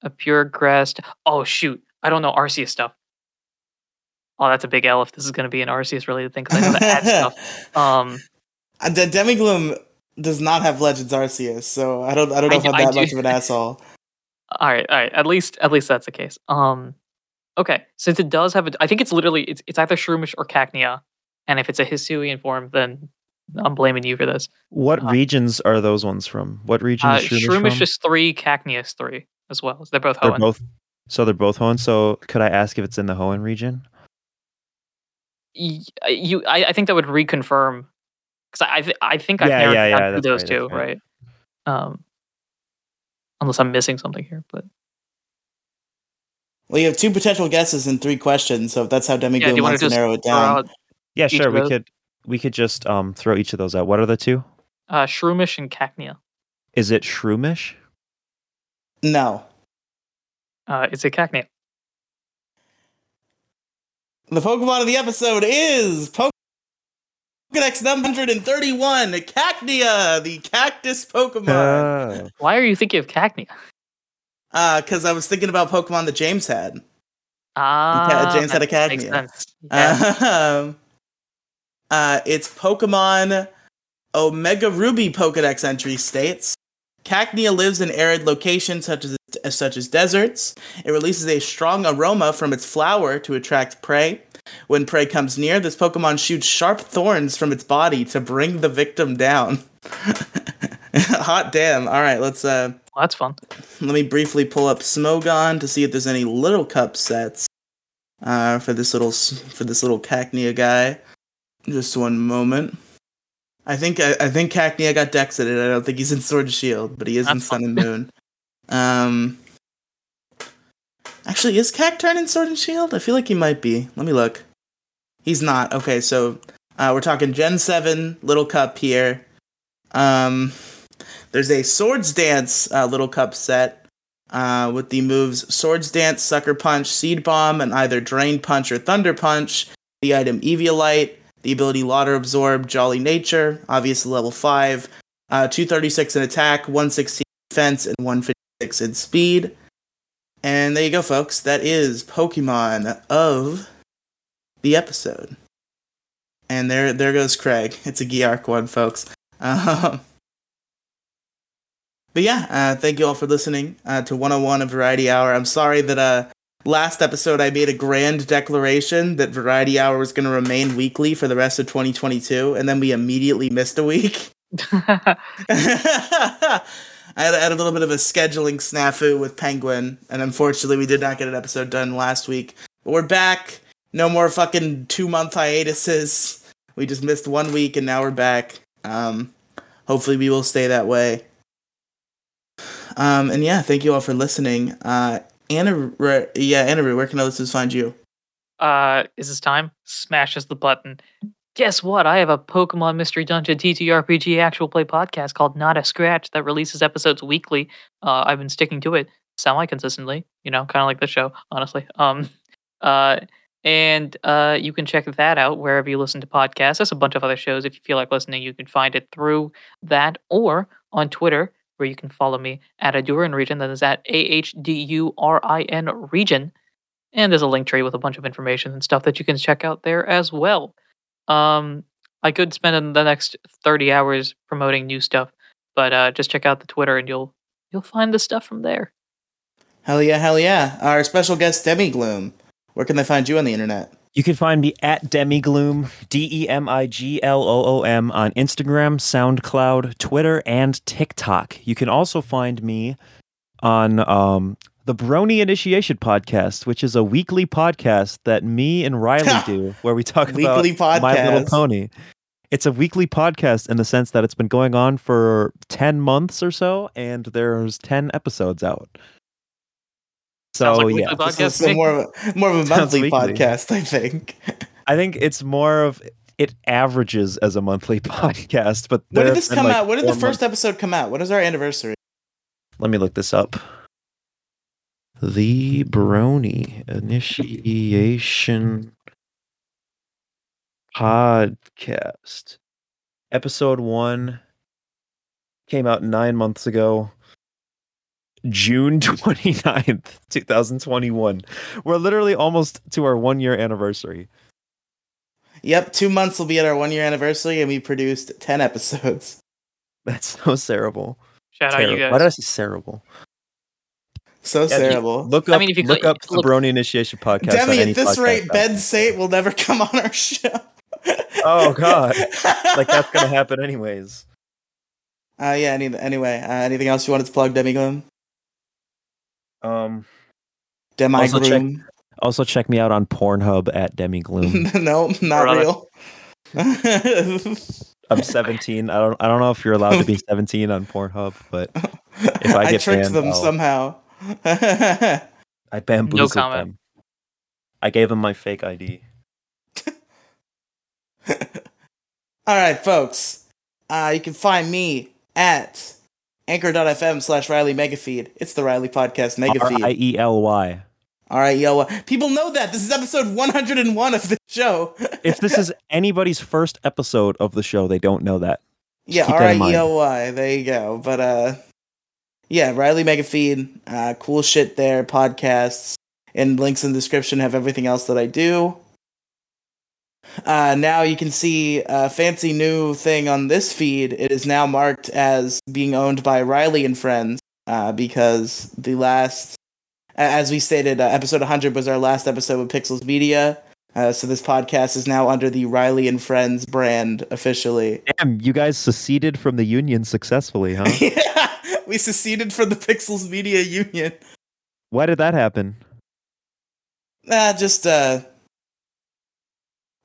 a pure grass. Oh shoot, I don't know Arceus stuff. Oh, that's a big L if this is going to be an Arceus related thing because I know the ad stuff. [LAUGHS] Um, Uh, The Demigloom does not have Legends Arceus, so I don't I don't know I if I'm I that do. much of an asshole. [LAUGHS] all right, all right. At least, at least that's the case. Um, okay. Since it does have a, I think it's literally it's it's either Shroomish or Cacnea, and if it's a Hisuian form, then I'm blaming you for this. What Uh, regions are those ones from? What region Uh, is Shroomish, Shroomish from? is three, Cacnea is three as well. They're both They're both. So they're both Hoenn. So could I ask if it's in the Hoenn region? You I, I think that would reconfirm because I I, th- I think I've Yeah, narrowed yeah, yeah, down those right, two, right. right? Um, unless I'm missing something here, but Well, you have two potential guesses in three questions, so if that's how yeah, do Demigloom you want wants to to narrow it down. Yeah, sure. We could we could just um throw each of those out. What are the two? uh, Shroomish and Cacnea? Is it Shroomish? No. Uh, it's a Cacnea. The Pokemon of the episode is Pokedex number 131, Cacnea, the cactus Pokemon. Oh. Why are you thinking of Cacnea? Uh, because I was thinking about Pokemon that James had. Ah, James had a that makes Cacnea. sense. Yeah. [LAUGHS] Um, uh, it's Pokemon Omega Ruby Pokedex entry states. Cacnea lives in arid locations such as such as deserts. It releases a strong aroma from its flower to attract prey. When prey comes near, this Pokemon shoots sharp thorns from its body to bring the victim down. [LAUGHS] Hot damn! All right, let's uh, Well, that's fun. let me briefly pull up Smogon to see if there's any little cup sets uh, for this little s- for this little Cacnea guy. Just one moment. I think I, I think Cacnea got Dexited. I don't think he's in Sword and Shield, but he is in Sun and Moon. Um, actually, is Cacturne in Sword and Shield? I feel like he might be. Let me look. He's not. Okay, so uh, we're talking Gen Seven Little Cup here. Um, there's a Swords Dance uh, Little Cup set uh, with the moves Swords Dance, Sucker Punch, Seed Bomb, and either Drain Punch or Thunder Punch. The item Eviolite, the ability Water Absorb, Jolly Nature, obviously level 5, uh, 236 in attack, 116 defense, and 156 in speed. And there you go, folks. That is Pokemon of the episode. And there, there goes Craig. [LAUGHS] It's a Geark one, folks. [LAUGHS] Um, but yeah, uh, thank you all for listening uh, to 101 of Variety Hour. I'm sorry that uh, last episode I made a grand declaration that Variety Hour was going to remain weekly for the rest of 2022, and then we immediately missed a week. [LAUGHS] [LAUGHS] I had, had a little bit of a scheduling snafu with Penguin, and unfortunately, we did not get an episode done last week. But we're back. No more fucking two month hiatuses. We just missed one week, and now we're back. Um, hopefully, we will stay that way. Um, and yeah, thank you all for listening. Uh, Anna, yeah, Anna, where can our listeners find you? uh, is this time? Smashes the button. Guess what? I have a Pokemon Mystery Dungeon TTRPG actual play podcast called Not a Scratch that releases episodes weekly. Uh, I've been sticking to it semi consistently, you know, kind of like the show, honestly. Um, [LAUGHS] uh, and uh, you can check that out wherever you listen to podcasts. There's a bunch of other shows. If you feel like listening, you can find it through that or on Twitter, where you can follow me at Adurin Region. That is at A H D U R I N Region. And there's a link tree with a bunch of information and stuff that you can check out there as well. Um, I could spend the next 30 hours promoting new stuff, but uh, just check out the Twitter and you'll you'll find the stuff from there. Hell yeah, hell yeah. Our special guest, Demigloom. Where can they find you on the internet? You can find me at Demigloom, D E M I G L O O M, on Instagram, SoundCloud, Twitter, and TikTok. You can also find me on um, the Brony Initiation Podcast, which is a weekly podcast that me and Riley [LAUGHS] do, where we talk about My Little. Pony. It's a weekly podcast in the sense that it's been going on for 10 months or so, and there's 10 episodes out. Sounds So, like yeah. weekly This is more of a, more of a [LAUGHS] monthly podcast, I think. [LAUGHS] I think it's more of it averages as a monthly [LAUGHS] podcast, but When did this come like, out? When did the first months- episode come out? When is our anniversary? Let me look this up. The Brony Initiation Podcast. Episode one came out nine months ago. June [LAUGHS] 29th, 2021. We're literally almost to our one year anniversary. Yep, two months will be at our one year anniversary, and we produced 10 episodes. [LAUGHS] That's so terrible. Shout out you Terrible. Why did I say terrible? So Yeah, you- terrible. Look up, I mean, if you look go- up the Brony Initiation Podcast. on Demi, at this rate, app. Ben Sate will never [LAUGHS] come on our show. Oh, God. like that's gonna happen anyways. Uh, yeah. Any, anyway, uh, anything else you wanted to plug, Demigloom? Um. Demi Also check- Gloom? Also, check me out on Pornhub at Demigloom. [LAUGHS] no, not Brother. real. I'm 17. I don't. I don't know if you're allowed to be 17 on Pornhub, but If I I get tricked banned, them I'll- somehow. I bamboozled comment. them. I gave them my fake ID. [LAUGHS] All right, folks. Uh, you can find me at anchor.fm slash Riley Megafeed. It's the Riley Podcast R I Megafeed. E L Y. All right, yo. People know that. This is episode 101 of the show. [LAUGHS] If this is anybody's first episode of the show, they don't know that. yeah, keep R I. E L Y. There you go. But, uh, yeah, Riley Megafeed. Uh, cool shit there. Podcasts. And links in the description have everything else that I do. Uh, now you can see a fancy new thing on this feed. It is now marked as being owned by Riley and Friends uh, because the last, as we stated, uh, episode 100 was our last episode with Pixels Media. Uh, so this podcast is now under the Riley and Friends brand officially. Damn, you guys seceded from the union successfully, huh? [LAUGHS] yeah, we seceded from the Pixels Media Union. Why did that happen? Uh, just uh,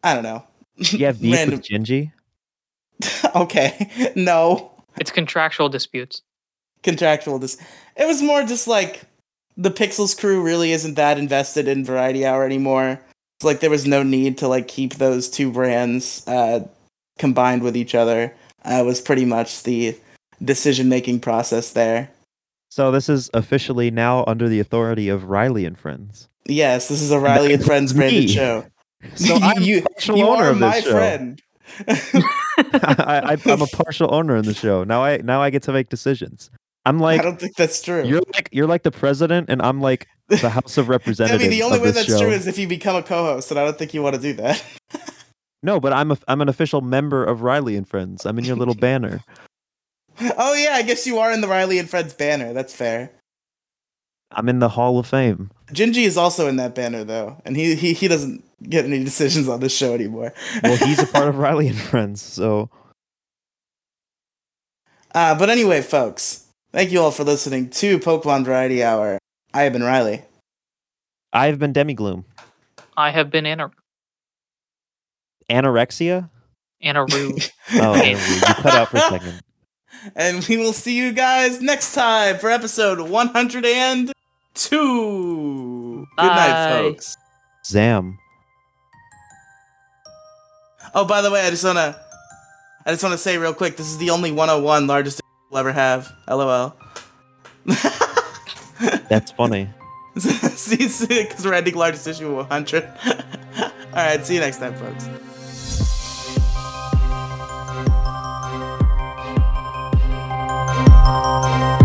I don't know. You have beef Random- with Gingy? [LAUGHS] okay, no It's contractual disputes. contractual. dis it was more just like the Pixels crew really isn't that invested in Variety Hour anymore. It's like there was no need to like keep those two brands uh, combined with each other. Uh, was pretty much the decision making process there. So this is officially now under the authority of Riley and Friends. Yes, this is a Riley and Friends branded show. So [LAUGHS] I'm you, partial you owner are of this my show. friend. [LAUGHS] [LAUGHS] I, I, I'm a partial owner in the show. Now I now I get to make decisions. I'm like I don't think that's true. you're like you're like the president, and I'm like the House of Representatives. I mean, the only of way that's show. true is if you become a co-host, and I don't think you want to do that. No, but I'm a I'm an official member of Riley and Friends. I'm in your little banner. oh yeah, I guess you are in the Riley and Friends banner. That's fair. I'm in the Hall of Fame. Gingy is also in that banner though, and he he, he doesn't get any decisions on this show anymore. Well, he's a part of [LAUGHS] Riley and Friends, so Uh, but anyway, folks, thank you all for listening to Pokemon Variety Hour. I have been Riley. I've been Demigloom. I have been Anna Anorexia? Anna Rue. [LAUGHS] Oh, you cut out for a second. [LAUGHS] And we will see you guys next time for episode 102. Good night, folks. Zam. Oh, by the way, I just wanna, I just wanna say real quick, this is the only 101 largest issue we'll ever have. LOL. [LAUGHS] That's funny. [LAUGHS] see, because we're ending largest issue of 100. [LAUGHS] All right, see you next time, folks. Pokemon